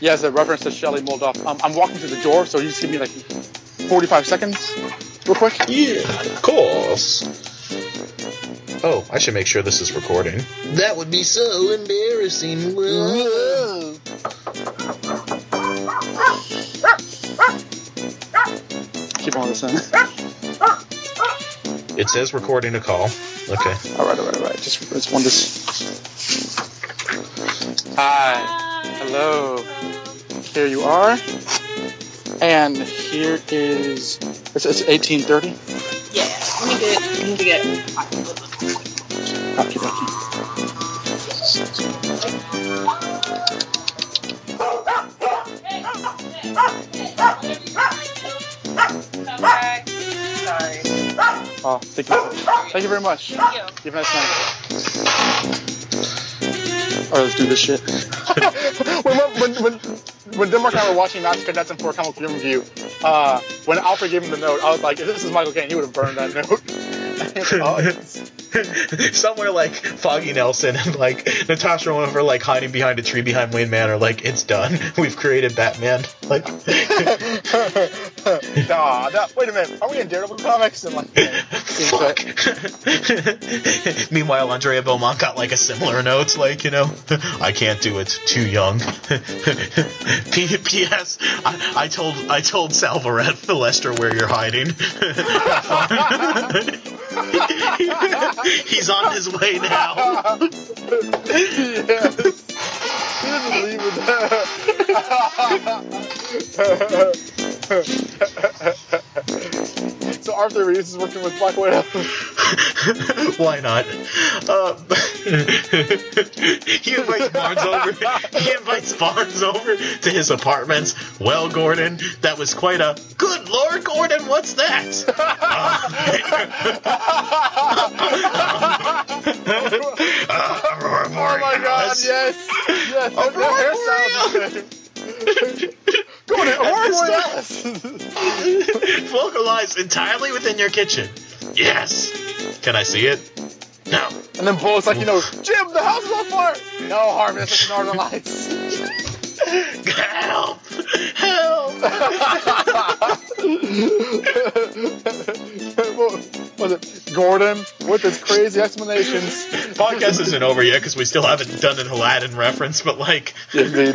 Yeah, as a reference to Shelley Moldoff. Um, I'm walking to the door, so you just give me like 45 seconds, real quick. Yeah, of course. Oh, I should make sure this is recording. That would be so embarrassing. Whoa. Keep on listening. It says recording a call. Okay. all right, all right, all right. Just, just one this. Hi. Hello. Here you are. And here is. It's, it's 1830. Yeah, let me get, let me get. Okie dokie. Okay. Sorry. Oh, thank you. Thank you very much. Thank you. You have a nice night. Alright, let's do this shit. when, Denmark and I were watching Master Cadets and 4 Comic Book Review, uh, when Alfred gave him the note, I was like, if this is Michael Caine, he would have burned that note. Somewhere like Foggy Nelson and like Natasha Romanoff are like hiding behind a tree behind Wayne Manor, like it's done. We've created Batman. Like nah, nah, wait a minute. Are we in Daredevil comics? And like, fuck. Meanwhile, Andrea Beaumont got like a similar note, like you know, I can't do it. Too young. P- P.S. I, I told I told Salvatore Valestra where you're hiding. He's on his way now. yes. Doesn't leave with so Arthur Reeves is working with Black Widow. Why not? Uh, he invites Barnes over. He invites Barnes over to his apartments. Well, Gordon, that was quite a good Lord, Gordon. What's that? Uh, Oh my god, yes! Yes, their hairstyle is the same. Go on, Aurora! Localized entirely within your kitchen. Yes. Can I see it? No. And then Bull's like, you know, Jim, the house is on fire! No, Harvey, that's just Northern Lights. Help! Help! what was it? Gordon with his crazy explanations. Podcast isn't over yet because we still haven't done an Aladdin reference, but like, Indeed.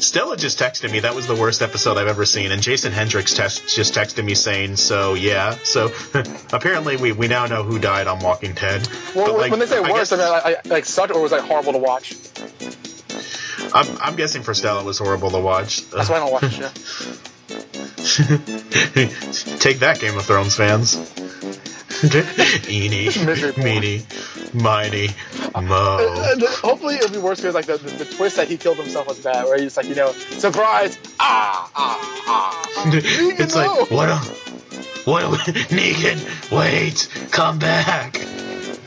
Stella just texted me that was the worst episode I've ever seen, and Jason Hendricks text, just texted me saying, "So yeah." So apparently we, we now know who died on Walking Dead. Well, But, like, when they say I worse, I, mean, I, I, like sucked or was like horrible to watch. I'm, I'm guessing for Stella it was horrible to watch. That's why I don't watch the show. Take that, Game of Thrones fans. Eeny, meeny, miny, mo. Uh, the- hopefully it'll be worse because like the, the, the twist that he killed himself was bad, where he's like, you know, surprise, ah, ah, ah. ah. Negan, it's no. like what? A, what? A, Negan, wait, come back.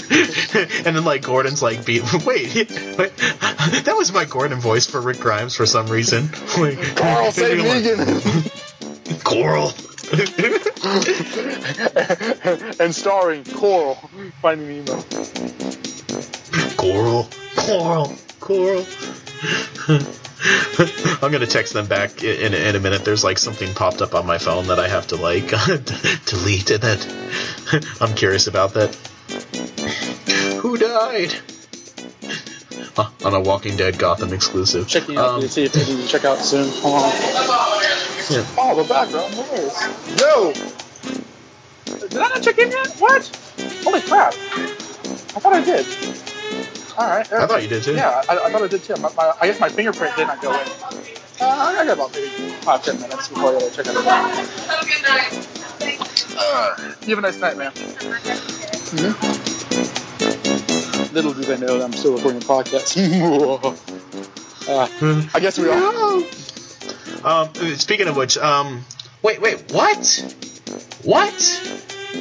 and then like Gordon's like, beat. Wait, wait, that was my Gordon voice for Rick Grimes for some reason. Wait, Carl, save Negan. Coral. and starring Coral, Finding Nemo. Coral, coral, coral. I'm gonna text them back in, in, in a minute. There's like something popped up on my phone that I have to like delete, and that I'm curious about that. Who died? on a Walking Dead Gotham exclusive. Checking out Um, to see if they can check out soon. Hold on. Yeah. Oh, the background noise. Yo! Did I not check in yet? What? Holy crap. I thought I did. Alright. I thought you did too. Yeah, I, I thought I did too. My, my, I guess my fingerprint did not go in. Uh, I got about maybe five, ten minutes before I gotta check it out. Have a good night. You have a nice night, man. Little do they know that I'm still recording a podcast. uh, I guess we are. Um, speaking of which, um, wait, wait, what? What?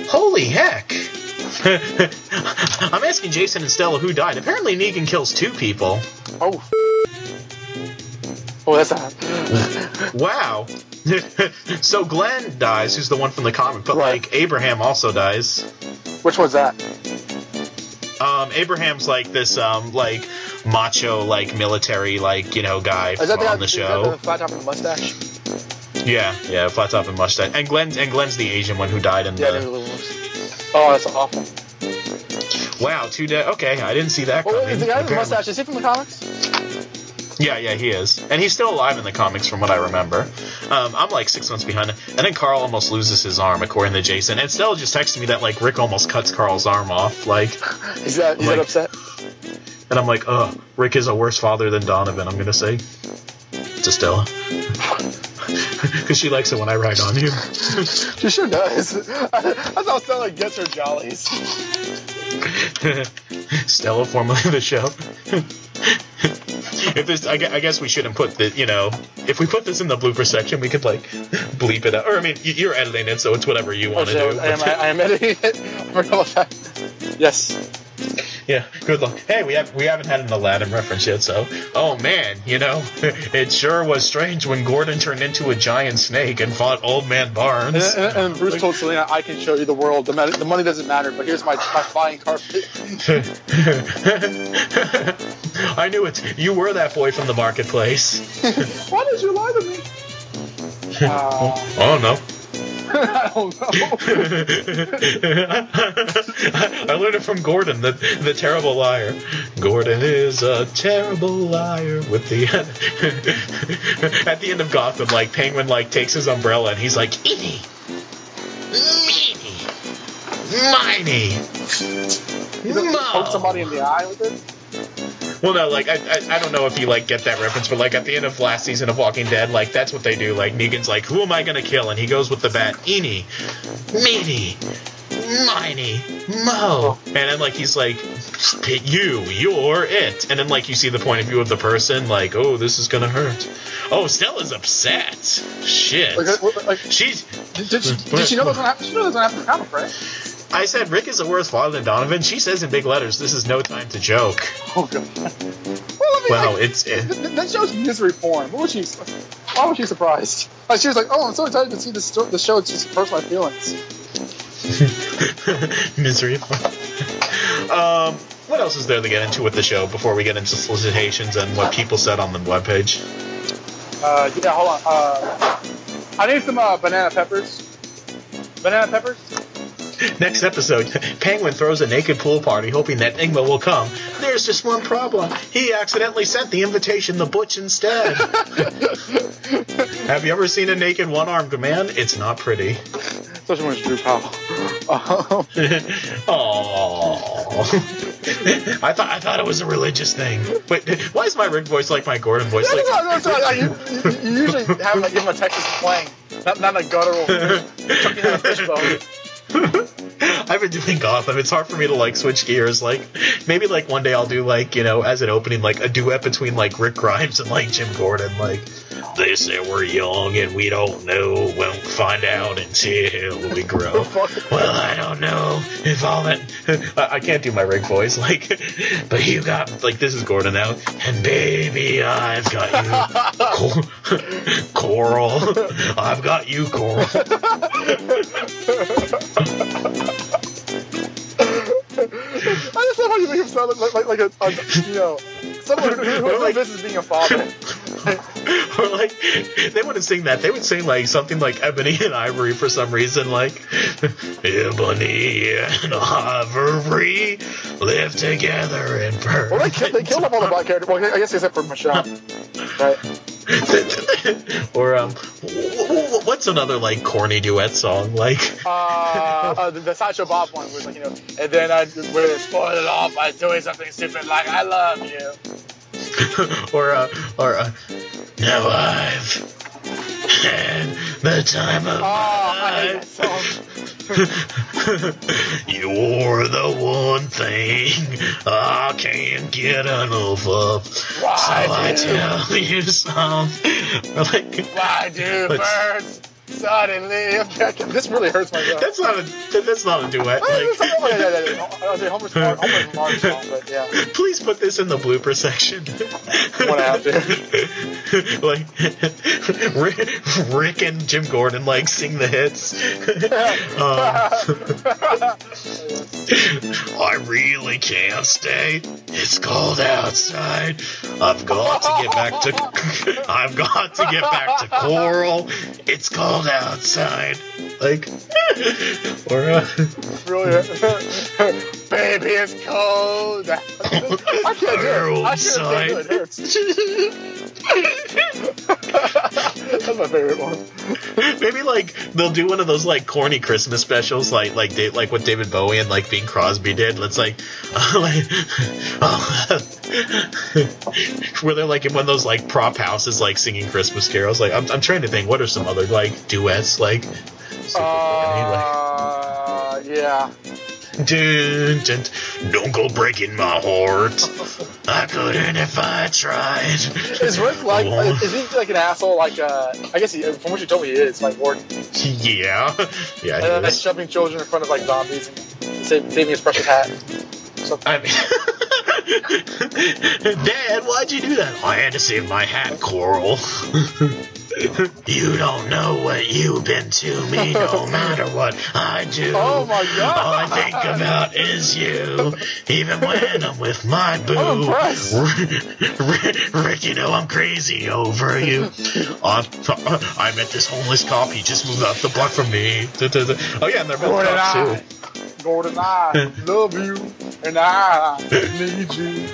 Holy heck! I'm asking Jason and Stella who died. Apparently, Negan kills two people. Oh. Oh, that's not. Wow. so Glenn dies, who's the one from the comic, but Right. like Abraham also dies. Which one's that? Um, Abraham's like this, um, like macho, like military, like you know, guy Is that the, on the is show. the flat top and mustache? Yeah, yeah, flat top and mustache. And Glenn's and Glenn's the Asian one who died in Yeah, the. they're little ones. Oh, that's awful. Wow, two dead. Okay, I didn't see that Oh, coming. wait, the guy with the mustache, is he from the comics? Yeah, yeah, he is, and he's still alive in the comics, from what I remember. Um, I'm like six months behind, and then Carl almost loses his arm, according to Jason. And Stella just texted me that like Rick almost cuts Carl's arm off, like, is that, he's Like- that upset? and I'm like, oh, Rick is a worse father than Donovan. I'm gonna say to Stella, because she likes it when I rag on you. She sure does. I, I thought Stella gets her jollies. Stella, formerly of the show. If this, I, I guess we shouldn't put the, you know, if we put this in the blooper section, we could like bleep it out. Or I mean, you're editing it, so it's whatever you Oh, want to shit, do. I am, I, am editing it. I forgot about. Yes. yeah, good luck. Hey, we have we haven't had an Aladdin reference yet, so oh man, you know, it sure was strange when Gordon turned into a giant snake and fought Old Man Barnes. and, and Bruce told Selina, I can show you the world. The, money- the money doesn't matter, but here's my, my flying carpet. I knew it. You were that boy from the marketplace. Why did you lie to me? Uh, Oh no. I know. I learned it from Gordon, the the terrible liar. Gordon is a terrible liar. With the at the end of Gotham, like Penguin, like takes his umbrella and he's like, "Eeny, meeny, miny, He poke somebody in the eye with it. Well, no, like I, I, I don't know if you like get that reference, but like at the end of last season of Walking Dead, like that's what they do. Like Negan's like, "Who am I gonna kill?" And he goes with the bat, "Eeny, meeny, miny, mo," and then like he's like, "You, you're it," and then like you see the point of view of the person, like, "Oh, this is gonna hurt." Oh, Stella's upset. Shit. Like, uh, like, like, She's. did, did, she, did she know that was gonna happen? She knew that was gonna happen the comic, right? I said Rick is a worse father than Donovan. She says in big letters, "This is no time to joke." Oh god. Well, I mean, Well, like, it's. It, th- th- that show's misery porn. What was she? Why was she surprised? Like she was like, "Oh, I'm so excited to see this sto- the show. It just hurts my feelings." Misery. um, what else is there to get into with the show before we get into solicitations and what people said on the webpage? Uh, yeah, hold on. Uh, I need some uh, banana peppers. Banana peppers. Next episode, Penguin throws a naked pool party hoping that Nygma will come. There's just one problem. He accidentally sent the invitation to Butch instead. Have you ever seen a naked one-armed man? It's not pretty. Especially when it's Drew Powell. Oh. Aww. I thought I thought it was a religious thing. Wait, why is my Rick voice like my Gordon voice? no, Like, no, no, sorry, you, you, you usually have like give him a Texas twang, not, not a guttural chucking out a fishbone. I've been doing Gotham. It's hard for me to like switch gears. Like maybe like one day I'll do like you know as an opening like a duet between like Rick Grimes and like Jim Gordon. Like they say we're young and we don't know. Won't find out until we grow. Well, I don't know if all that. I can't do my Rick voice. Like, but you got like this is Gordon now, and baby, I've got you, Cor- Coral. I've got you, Coral. I just love how you make him sound like, like, like a, a you know, someone who, who, who Like- this is being a father. Or like they wouldn't sing that. They would sing like something like Ebony and Ivory for some reason, like Ebony and Ivory live together in perfect. Well, they, ki- they killed off all the black characters. Well, I guess except for Michelle. Right. or um, what's another like corny duet song like? Uh, uh, the, the Sideshow Bob one was like, you know, and then I would spoil it off by doing something stupid like, I love you. or uh, or uh, now I've had the time of Oh, my life. You're the one thing I can't get enough of. So I tell you something. like, why do birds suddenly? This really hurts my gut. that's not a that's not a duet. Like. I was like, Homer's Mark, Homer's song, but yeah. please put this in the blooper section. What happened? like Rick, Rick and Jim Gordon like sing the hits. Um, I really can't stay. It's cold outside. I've got to get back to. I've got to get back to Coral. It's cold outside. Like, or uh, baby, it's cold. I can't do it. I can't do it. It hurts. That's my favorite one. maybe like they'll do one of those like corny Christmas specials, like like Da- like what David Bowie and like Bing Crosby did. Let's like, like oh, where they're like in one of those like prop houses, like singing Christmas carols. Like I'm, I'm trying to think, what are some other like duets like? super corny, like Uh, yeah. dun, dun, don't go breaking my heart. I couldn't if I tried. Is Rick like? Won't. Is he like an asshole? Like, uh, I guess he, from what you told me, he is like Gordon. Yeah, yeah. And then like is. shoving children in front of like zombies and save, saving his precious hat. So, I mean, Dad, why'd you do that? I had to save my hat, Coral. you don't know what you've been to me, no matter what I do. Oh my God. All I think about is you, even when I'm with my boo. I'm impressed. Rick, Rick, you know I'm crazy over you. I, I met this homeless cop. He just moved up the block from me. Oh yeah, and they're both cops I, too. Gordon, I love you, and I need you.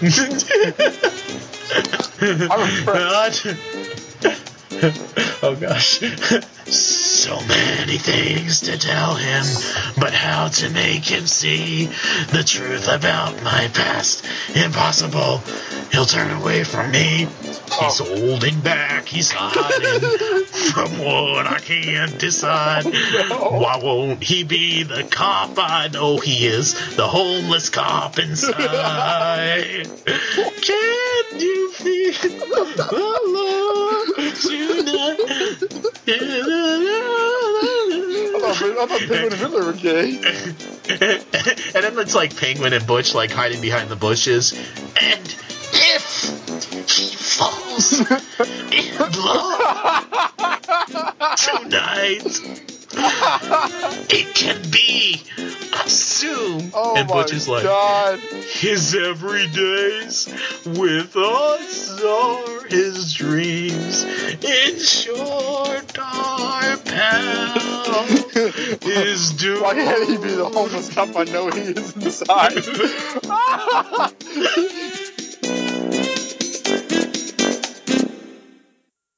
I'm impressed. oh gosh. So many things to tell him, but how to make him see the truth about my past? Impossible. He'll turn away from me. He's holding back. He's hiding from what I can't decide. Why won't he be the cop I know he is? The homeless cop inside. Can you feel the love I thought, I thought Penguin and Riddler were gay. and then it's like Penguin and Butch like hiding behind the bushes. And if he falls in love tonight, it can be soon. Oh and my Butch is like, god. his everydays with us are his dreams. In short, our pal is doomed. Why can't he be the homeless cop I know he is inside? Música